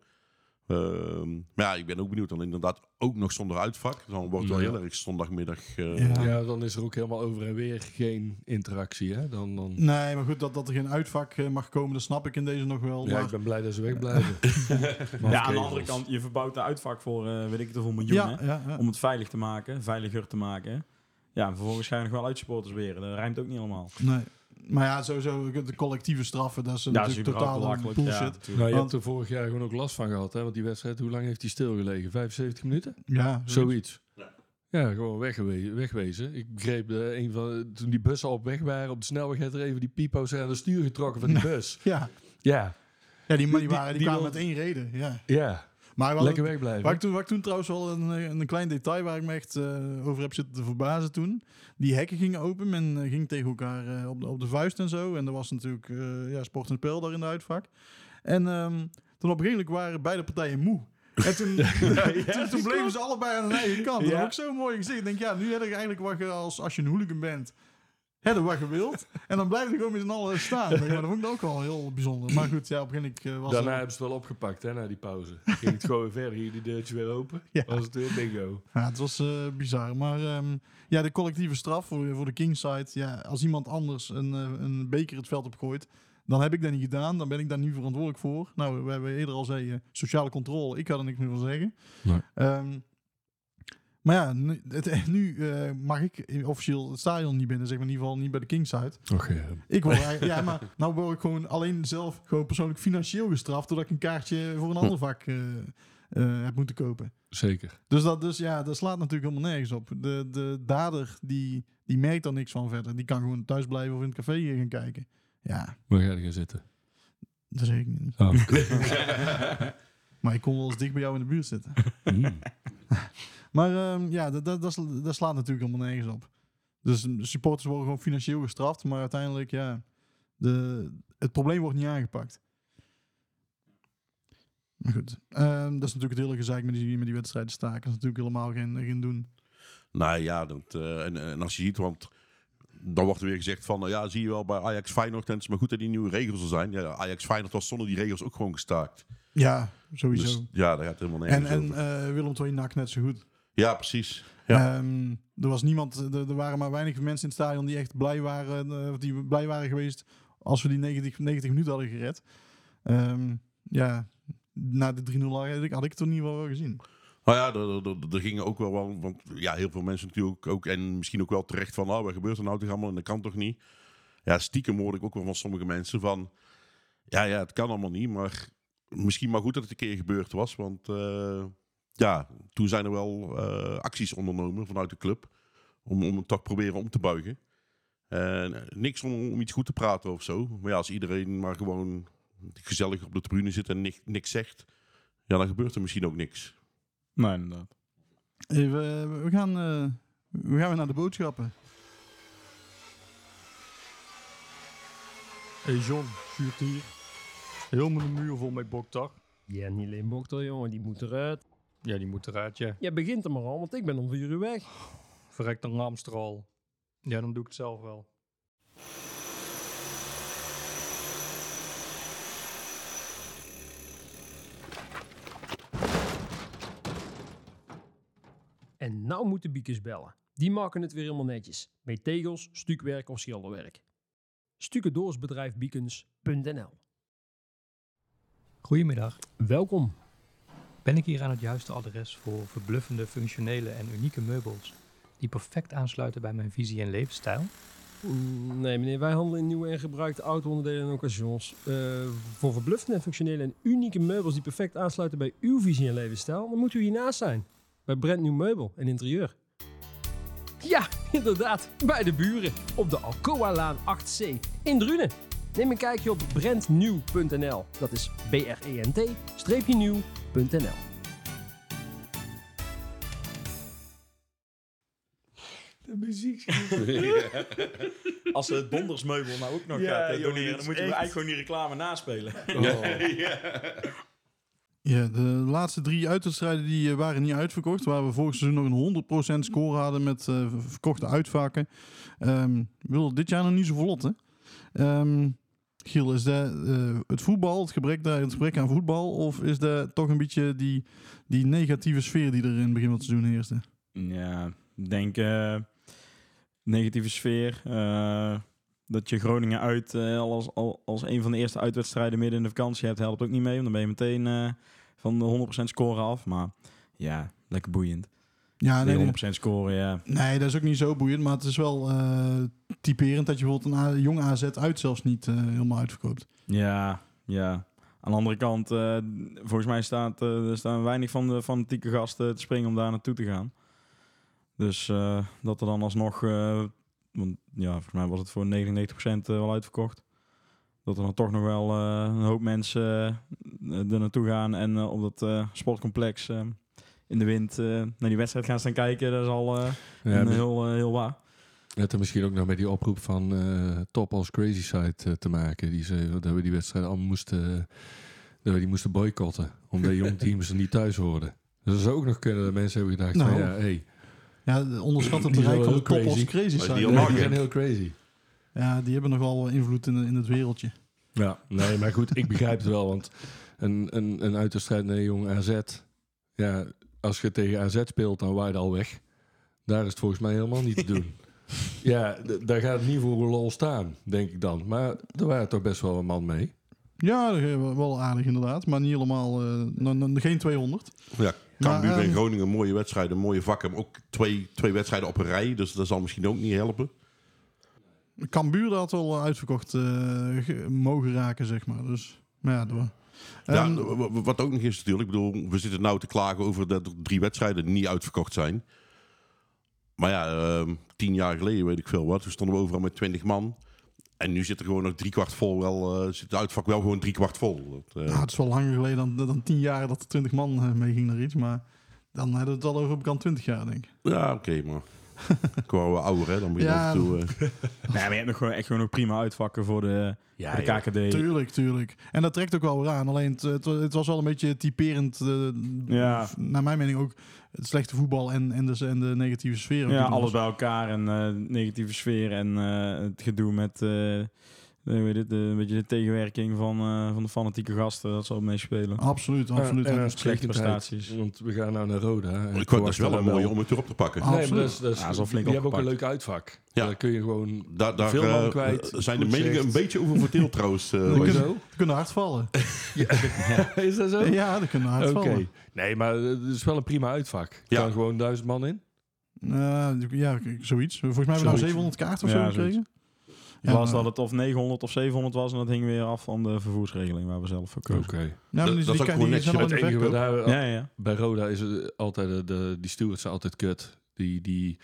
Ehm, maar ja, ik ben ook benieuwd. Dan inderdaad ook nog zonder uitvak. Dan wordt het wel Ja. heel erg zondagmiddag. eh, Ja. dan is er ook helemaal over en weer geen interactie. Hè? Dan, dan... Nee, maar goed, dat, dat er geen uitvak eh, mag komen, dat snap ik in deze nog wel. Ja, maar... ik ben blij dat ze wegblijven. [laughs] Ja, aan de andere kant, je verbouwt de uitvak voor eh, weet ik het hoeveel miljoenen. Ja, ja, ja. Om het veilig te maken, veiliger te maken. Ja, en vervolgens ga je nog wel uitsupporters weer. Dat rijmt ook niet allemaal. Nee. Maar ja, sowieso de collectieve straffen, dat is Ja, natuurlijk totaal. Ja, bullshit. natuurlijk. Nou, je Want- hebt er vorig jaar gewoon ook last van gehad. Hè? Want die wedstrijd, hoe lang heeft die stilgelegen? 75 minuten? Ja, Zoiets. Ja, gewoon weggewezen. wegwezen. Ik begreep eh, een van, toen die bussen al op weg waren op de snelweg, had er even die pipo's aan de stuur getrokken van die [laughs] bus. Ja. Ja. Ja, die, maar die, Die- waren, die, die kwamen met één reden. Ja. Ja. Maar Lekker hadden- wegblijven. Waar ik, toen, waar ik toen trouwens wel een, eh, een klein detail waar ik me echt eh, over heb zitten te verbazen toen. Die hekken gingen open, men eh, ging tegen elkaar op, de, op de vuist en zo. En er was natuurlijk ja, sport en spel daar in de uitvak. En ehm, toen op een gegeven moment waren beide partijen moe. En toen, [laughs] toen, toen bleven ze allebei aan hun eigen kant. Dat Ja. was ook zo mooi gezien. Ik denk, ja, nu heb je eigenlijk wat je als, als je een hooligan bent, heb je wat je wilt. En dan blijf je gewoon met z'n allen staan. Maar dat vond ik ook wel heel bijzonder. Maar goed, ja, op een gegeven moment eh, was Daarna er- hebben ze het wel opgepakt, hè, na die pauze. Ging het gewoon weer verder, ging die deurtje weer open. Ja. Was het weer bingo. Ja, het was eh, bizar. Maar ehm, ja, de collectieve straf voor, voor de Kingside. Ja, als iemand anders een, eh, een beker het veld opgooit, dan heb ik dat niet gedaan. Dan ben ik daar niet verantwoordelijk voor. Nou, we hebben eerder al zei, eh, sociale controle. Ik ga er niks meer van zeggen. Nee. Ehm, maar ja, nu, het- [laughs] nu eh, mag ik officieel het stadion niet binnen. Zeg maar in ieder geval niet bij de Kingside. Oké. Ik word eigenlijk- ja, maar nou word ik gewoon alleen zelf gewoon persoonlijk financieel gestraft doordat ik een kaartje voor een ander vak eh, eh, heb moeten kopen. Zeker. Dus dat, dus ja, dat slaat natuurlijk helemaal nergens op. De, de dader die, die merkt daar niks van verder. Die kan gewoon thuis blijven of in het café hier gaan kijken. Ja, Waar ga je gaan zitten? dat zeg ik niet. Oh. [laughs] [laughs] maar ik kon wel eens dicht bij jou in de buurt zitten. Mm. [laughs] Maar ehm, ja, dat, dat, dat, sla- dat slaat natuurlijk helemaal nergens op. Dus de supporters worden gewoon financieel gestraft. Maar uiteindelijk, ja, de, het probleem wordt niet aangepakt. Maar goed, ehm, dat is natuurlijk het hele gezeik met die, met die wedstrijden staken. Dat is natuurlijk helemaal geen, geen doen. Nou ja, dat, eh, en, en als je ziet, want dan wordt er weer gezegd van, nou ja, zie je wel bij Ajax Feyenoord, en het is maar goed dat die nieuwe regels er zijn. Ja, Ajax Feyenoord was zonder die regels ook gewoon gestaakt. Ja, sowieso. Dus, ja, daar gaat helemaal En, nergens en over. eh Willem II NAC net zo goed. Ja, precies. Ja. Ehm, er was niemand, er, er waren maar weinig mensen in het stadion die echt blij waren, eh, of die blij waren geweest als we die 90, 90 minuten hadden gered. Ehm, ja, na de 3-0 had ik, had ik het ieder geval wel gezien. Nou ja, er, er, gingen ook wel, wel, want ja, heel veel mensen natuurlijk ook, en misschien ook wel terecht van, nou, wat gebeurt er nou toch allemaal en dat kan toch niet? Ja, stiekem hoorde ik ook wel van sommige mensen van, ja, ja, het kan allemaal niet, maar misschien maar goed dat het een keer gebeurd was, want eh, ja, toen zijn er wel eh, acties ondernomen vanuit de club Om, om het toch proberen om te buigen. En eh, niks om, om iets goed te praten of zo. Maar ja, als iedereen maar gewoon gezellig op de tribune zit en niks, niks zegt, ja, dan gebeurt er misschien ook niks. Nee, inderdaad. Even, we, gaan, eh, we gaan weer naar de boodschappen. Hey John, hier. Helemaal een muur vol met boktar. Ja, niet alleen Bokter, jongen, die moet eruit. Ja, die moet eruit, ja. Jij begint er maar al, want ik ben om vier uur weg. Verrekt een Amstral. Ja, dan doe ik het zelf wel. En nou moeten Biekers bellen. Die maken het weer helemaal netjes. Met tegels, stukwerk of schilderwerk. Stukendoorsbedrijfbiekens.nl Goedemiddag. Welkom. Ben ik hier aan het juiste adres voor verbluffende, functionele en unieke meubels die perfect aansluiten bij mijn visie en levensstijl? Mm, Nee, meneer, wij handelen in nieuwe en gebruikte auto-onderdelen en occasions. Eh, voor verbluffende en functionele en unieke meubels die perfect aansluiten bij uw visie en levensstijl, dan moet u hiernaast zijn. Bij Brand Nieuw Meubel en Interieur. Ja, inderdaad, bij de buren. Op de Alcoa-laan 8C in Drunen. Neem een kijkje op brandnieuw.nl. Dat is B-R-E-N-T-nieuw.nl. De muziek. [laughs] Als het dondersmeubel nou ook nog Ja, gaat eh, doneren, dan moeten we eigenlijk gewoon die reclame naspelen. [laughs] Ja, de laatste drie uitwedstrijden die eh, waren niet uitverkocht. Waar we vorig seizoen nog een 100% score hadden met eh, verkochte uitvakken. Ehm wil dit jaar nog niet zo vlot, hè? Ehm, Giel, is dat eh, het voetbal, het gebrek, daar, het gebrek aan voetbal? Of is dat toch een beetje die, die negatieve sfeer die er in het begin van het seizoen heerste? Ja, ik denk eh, negatieve sfeer. dat je Groningen uit al als, al, als een van de eerste uitwedstrijden midden in de vakantie hebt, helpt ook niet mee. Want dan ben je meteen van de 100% scoren af. Maar ja, lekker boeiend. Ja, nee, Die nee. 100% scoren, ja. Nee, dat is ook niet zo boeiend. Maar het is wel eh, typerend dat je bijvoorbeeld een jong AZ uit zelfs niet eh, helemaal uitverkoopt. Ja, ja. Aan de andere kant, eh, volgens mij staat, er staan weinig van de fanatieke gasten te springen om daar naartoe te gaan. Dus dat er dan alsnog, want ja, volgens mij was het voor 99% wel uitverkocht. Dat er dan toch nog wel eh, een hoop mensen eh, er naartoe gaan en eh, op dat eh, sportcomplex eh, in de wind eh, naar die wedstrijd gaan staan kijken. Dat is al eh, Ja, een heel, heel waar. Het er misschien ook nog met die oproep van eh, Top als Crazy Side te maken. Die ze, dat we die wedstrijd allemaal moesten, dat we die moesten boycotten. Omdat jonge teams er niet thuis hoorden. Dus dat zou ook nog kunnen dat mensen hebben gedacht van Nou. ja, hey, Ja, onderschat het bereik van top als crazy. zijn. die die zijn heel crazy. Ja, die hebben nog wel invloed in, in het wereldje. Ja, nee, maar goed, ik begrijp het wel. Want een, een, een uitwedstrijd naar jong AZ. Ja, als je tegen AZ speelt, dan waai je al weg. Daar is het volgens mij helemaal niet te [laughs] doen. ja, d- daar gaat het niet voor lol staan, denk ik dan. Maar er waren toch best wel een man mee. Ja, wel aardig inderdaad. Maar niet helemaal, eh, geen 200. Ja, Cambuur en ehm, Groningen, mooie wedstrijden, mooie vakken. Maar ook twee, twee wedstrijden op een rij, dus dat zal misschien ook niet helpen. Cambuur dat had wel uitverkocht eh, ge- mogen raken, zeg maar. Dus, maar ja, wa- Ja, Ehm, wat ook nog is natuurlijk, ik bedoel, we zitten nou te klagen over dat er drie wedstrijden niet uitverkocht zijn. Maar ja, ehm, tien jaar geleden weet ik veel wat, toen stonden we overal met twintig man. En nu zit er gewoon nog drie kwart vol, wel, eh, zit het uitvak wel gewoon drie kwart vol. Dat, nou, het is wel langer geleden dan, dan 10 jaar dat er 20 man mee ging naar iets. Maar dan hebben we het al over op kant 20 jaar, denk ik. ja, oké, maar ik word wel ouder, hè, dan moet je Ja, af en toe... eh, [laughs] Nee, maar je hebt nog gewoon, echt gewoon nog prima uitvakken voor de, Ja, voor de. KKD. Tuurlijk, tuurlijk. En dat trekt ook wel weer aan. Alleen het, het, wa- het was wel een beetje typerend, eh, Ja. naar mijn mening ook, het slechte voetbal en, en, de, en de negatieve sfeer. Ja, alles bij elkaar en eh, negatieve sfeer en eh, het gedoe met eh, eh, heet het, de, een beetje de tegenwerking van, eh, van de fanatieke gasten, dat zal meespelen. Absoluut, absoluut. Uitstekendheid, slechte prestaties. Want we gaan nou naar Roda. Ik vond dat wel een mooie om het erop te pakken. Nee, maar Absoluut. dat is, dat Ja, dat die hebben ook een leuk uitvak. Ja. Daar kun je gewoon Daar, daar veel man eh, kwijt. eh, zijn de meningen een beetje over verdeeld trouwens. eh, Die Roy. kunnen, kunnen hard vallen. [laughs] is dat zo? Ja, die kunnen hard Oké. vallen. Nee, maar het is wel een prima uitvak. Er Ja. kan gewoon duizend man in. Eh, ja, zoiets. Volgens mij hebben we nou Zoiets. 700 kaarten of Ja, zo gekregen. Ja, was dat het of 900 of 700 was en dat hing weer af van de vervoersregeling waar we zelf voor kozen. Oké. Maar Dat- dat is ook kan- gewoon in Het enige daar, Ja, ja. bij Roda is het altijd, de, de, die stewards zijn altijd kut. Die, die,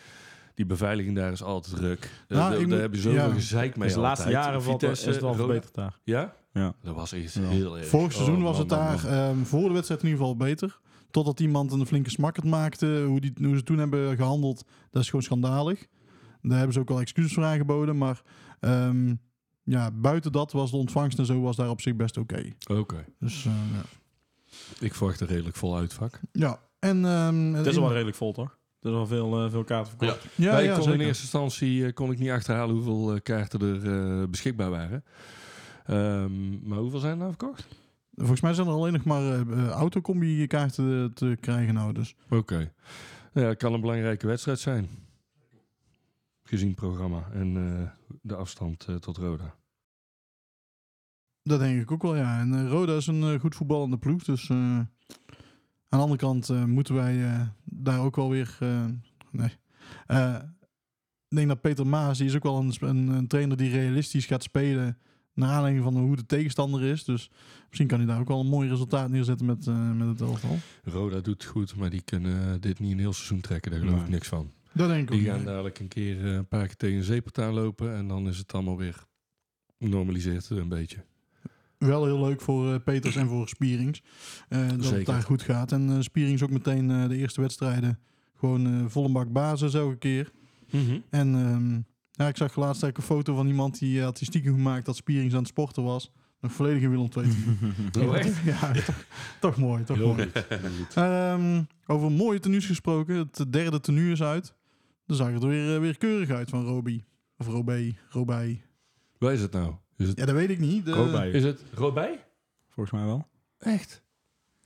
Die beveiliging daar is altijd druk. Nou, daar moet- heb je zoveel ja. gezeik mee Dus de laatste altijd. jaren valt- Vitesse, is het wel verbeterd daar. Ja? Ja. Dat was echt Ja. heel erg. Vorig seizoen Oh, was man, het man, daar man. ehm, voor de wedstrijd in ieder geval beter. Totdat iemand een flinke smakkerd maakte. Hoe, die, hoe ze toen hebben gehandeld, dat is gewoon schandalig. Daar hebben ze ook al excuses voor aangeboden. Maar ehm, ja, buiten dat was de ontvangst en zo was daar op zich best oké. Oké. Dus eh, ja. Ik verwacht een redelijk vol uitvak. Ja, en... ehm, Het is in- wel redelijk vol, toch? Er is wel veel, eh, veel kaarten verkocht. Ja, ik ja, kon zeker. in eerste instantie eh, kon ik niet achterhalen hoeveel eh, kaarten er eh, beschikbaar waren. Ehm, maar hoeveel zijn er nou verkocht? Volgens mij zijn er alleen nog maar autocombi kaarten te krijgen nou. Dus Oké. Ja, het kan een belangrijke wedstrijd zijn. Gezien programma en eh, de afstand eh, tot Roda. dat denk ik ook wel, ja. En eh, Roda is een goed voetballende ploeg. Dus aan de andere kant moeten wij daar ook wel weer... nee. Ik denk dat Peter Maas, die is ook wel een, een, een trainer die realistisch gaat spelen... naar aanleiding van hoe de tegenstander is. Dus misschien kan hij daar ook wel een mooi resultaat neerzetten met, eh, met het elftal. Roda doet goed, maar die kunnen dit niet een heel seizoen trekken. Daar geloof ik niks van. Dat denk ik Die ook gaan niet. dadelijk een keer eh, een paar keer tegen een zeepartij lopen. En dan is het allemaal weer normaliseert het een beetje. Wel heel leuk voor eh, Peters en voor Spierings. eh, dat het daar goed gaat. En eh, Spierings ook meteen eh, de eerste wedstrijden. Gewoon eh, volle bak basis elke keer. En ehm, ja, ik zag laatst eigenlijk een foto van iemand die eh, had die stiekem gemaakt dat Spierings aan het sporten was. Nog volledig in Willem II. [laughs] Oh, echt? ja, toch, toch mooi. Toch mooi. Ehm, over mooie tenues gesproken. Het derde tenue is uit. Dan zag het er weer, eh, weer keurig uit van Roby. Of Robé, Robij. Waar is het nou? Is het, Ja, dat weet ik niet. De- Robij. is het Robij? Volgens mij wel. Echt?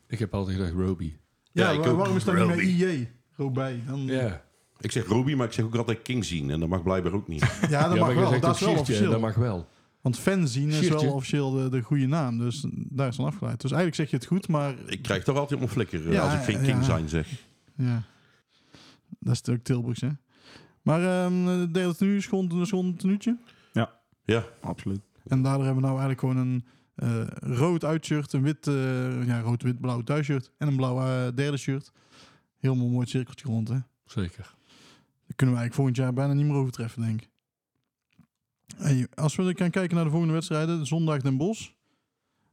Ik heb altijd gedacht Roby. Ja, ik waarom is dat niet met Roby. IJ? Robij. Dan, Ja. Ik zeg Roby, maar ik zeg ook altijd King zien. En dat mag blijkbaar ook niet. [laughs] Ja, dat Ja, mag wel. Dat ook is wel officieel. Dat mag wel. Want fanzien is wel officieel de, de goede naam. Dus daar is dan afgeleid. Dus eigenlijk zeg je het goed, maar... Ik krijg toch altijd op mijn flikker eh, Ja, als ik geen King ja. zijn zeg. Ja. Dat is natuurlijk Tilburgs, hè? Maar ehm de derde tenue is gewoon, is gewoon een tenuutje. Ja, Absoluut. En daardoor hebben we nou eigenlijk gewoon een eh, rood uitshirt, een wit, eh, ja, rood, wit, blauw thuisshirt en een blauw eh, derde shirt. Helemaal mooi cirkeltje rond, hè? Zeker. Dat kunnen we eigenlijk volgend jaar bijna niet meer overtreffen, denk ik. Hey, als we dan gaan kijken naar de volgende wedstrijden, zondag Den Bosch.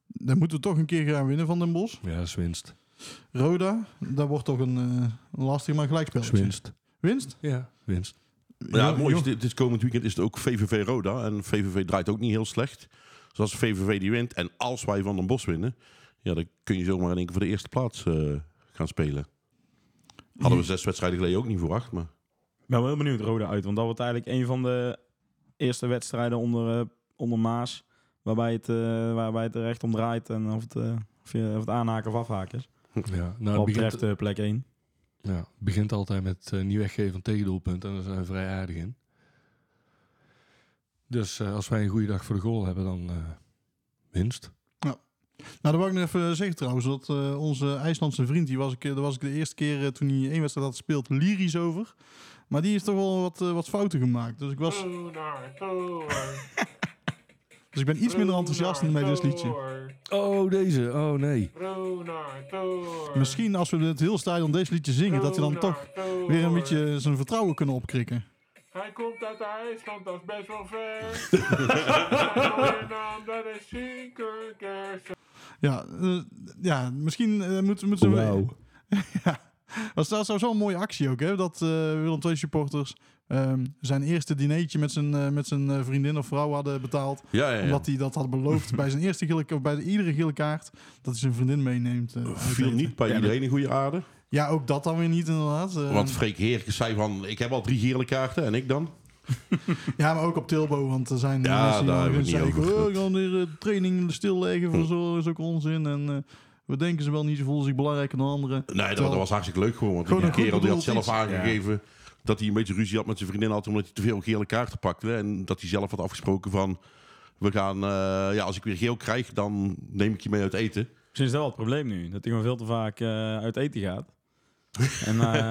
Dan moeten we toch een keer gaan winnen van Den Bosch. Ja, is winst. Roda, dat wordt toch een, een lastig maar Is gelijkspelletje. winst. Winst? Ja, winst. Ja is, Jo- dit, dit komend weekend is het ook VVV Roda. En VVV draait ook niet heel slecht. Dus als VVV die wint en als wij van Den Bosch winnen... Ja, dan kun je zomaar in één keer voor de eerste plaats eh, gaan spelen. Hadden we zes wedstrijden geleden ook niet verwacht, maar... Ik ben wel heel benieuwd Roda uit. Want dat wordt eigenlijk een van de eerste wedstrijden onder, eh, onder Maas. Waarbij het, eh, waarbij het er echt om draait. En of het, eh, of, je, of het aanhaken of afhaken is. Ja, nou, Wat het begint, betreft plek 1. Ja, het begint altijd met eh niet weggeven van tegendoelpunten. En daar zijn we vrij aardig in. Dus eh, als wij een goede dag voor de goal hebben, dan eh, winst. Nou, dat wou ik nog even zeggen trouwens. Dat eh, onze IJslandse vriend, die was ik, daar was ik de eerste keer toen hij één wedstrijd had gespeeld, lyrisch over. Maar die heeft toch wel wat, wat fouten gemaakt. Dus ik, was, [laughs] dus ik ben iets minder enthousiast met dit liedje. Oh, deze. Oh, nee. Misschien als we het heel stadion deze liedje zingen, dat hij dan toch weer een beetje zijn vertrouwen kunnen opkrikken. Hij komt uit IJsland, dat is best wel ver. Zijn mooie naam, dat is Kersen. Ja, eh, ja misschien eh, moeten, moeten we... Wauw. [laughs] ja, dat zou, zou zo'n mooie actie ook, hè? Dat eh Willem II supporters ehm, zijn eerste dinertje met zijn, eh, met zijn eh, vriendin of vrouw hadden betaald. Ja, ja, ja. Omdat hij dat had beloofd bij zijn eerste gele, of bij de, iedere gele kaart, dat hij zijn vriendin meeneemt. eh, Viel niet bij iedereen een goede aarde. Ja, ook dat dan weer niet inderdaad. Eh, Want Freek Heerkens zei van, ik heb al drie gele kaarten en ik dan? [laughs] ja, maar ook op Tilbo, want er zijn Ja, mensen die daar we zeggen, oh, we gaan weer eh, training stilleggen voor zo, is ook onzin. En eh, we denken ze wel niet zo voelen zich belangrijker dan anderen. Nee, dat, Terwijl- dat was hartstikke leuk gewoon. Want Gewoon die kerel die had zelf iets. aangegeven dat hij een beetje ruzie had met zijn vriendin altijd omdat hij te veel gele kaarten pakte. En dat hij zelf had afgesproken van, we gaan, eh, ja, als ik weer geel krijg, dan neem ik je mee uit eten. Misschien is dat wel het probleem nu. Dat hij gewoon veel te vaak eh, uit eten gaat. [laughs] en eh,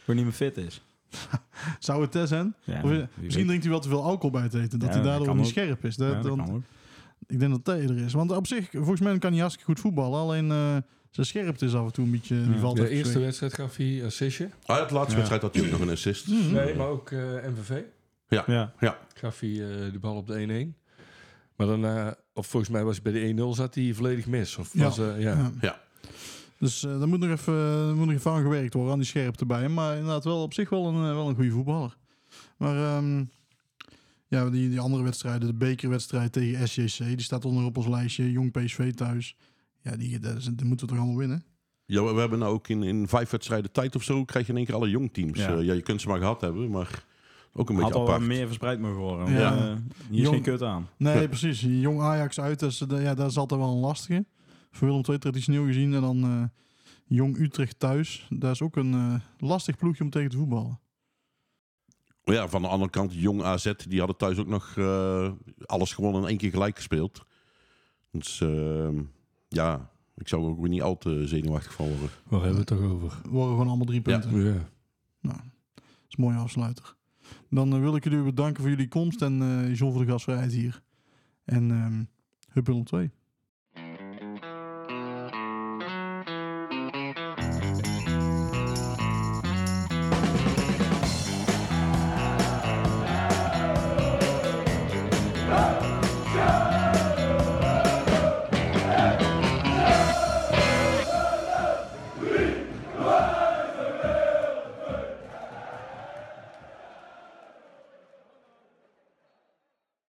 gewoon niet meer fit is. [laughs] Zou het zijn? Ja, Of, misschien weet. drinkt hij wel te veel alcohol bij het eten. Dat Ja, hij daardoor niet ook. scherp is. Dat, Ja, dat want kan ook. Ik denk dat dat eerder is. Want op zich, volgens mij kan hij hartstikke goed voetballen. Alleen, eh, zijn scherpte is af en toe een beetje... Die valt De even eerste weg. wedstrijd gaf hij assistje. Ah, ja, de laatste Ja. wedstrijd had hij ook nog een assist. Nee, maar ook eh, MVV. Ja, Ja. ja. Gaf hij eh, de bal op de 1-1. Maar daarna, of volgens mij was hij bij de 1-0 zat hij volledig mis. Of Ja. was, eh, ja. Ja. Ja. Dus eh daar moet nog even, moet nog even aan gewerkt worden, aan die scherpte bij hem. Maar inderdaad wel op zich wel een, eh, wel een goede voetballer. Maar ehm, ja, die, die andere wedstrijden, de bekerwedstrijd tegen SJC, die staat onder op ons lijstje. Jong PSV thuis. Ja, die, dat is- die moeten we toch allemaal winnen? Ja, we we hebben nou ook in, in vijf wedstrijden tijd of zo... krijg je in één keer alle jongteams. Ja. Ja. ja, je kunt ze maar gehad hebben, maar ook een Had beetje al wat apart. meer verspreid mogen worden. Ja. Ja. hier is Jong- geen kut aan. Nee, precies. Jong Ajax uit, dat is, eh, ja, dat is altijd wel een lastige. Voor Willem II traditioneel gezien. En dan eh, Jong Utrecht thuis. Dat is ook een eh, lastig ploegje om tegen te voetballen. Maar ja, van de andere kant, Jong AZ, die hadden thuis ook nog eh, alles gewonnen en één keer gelijk gespeeld. Dus ehm, ja, ik zou er ook weer niet al te zenuwachtig van worden. Waar hebben we het toch over? We worden gewoon allemaal drie punten. Ja. Nou, dat is een mooie afsluiter. Dan eh, wil ik jullie bedanken voor jullie komst en eh John voor de gastvrijheid hier. En ehm Hup Willem 2.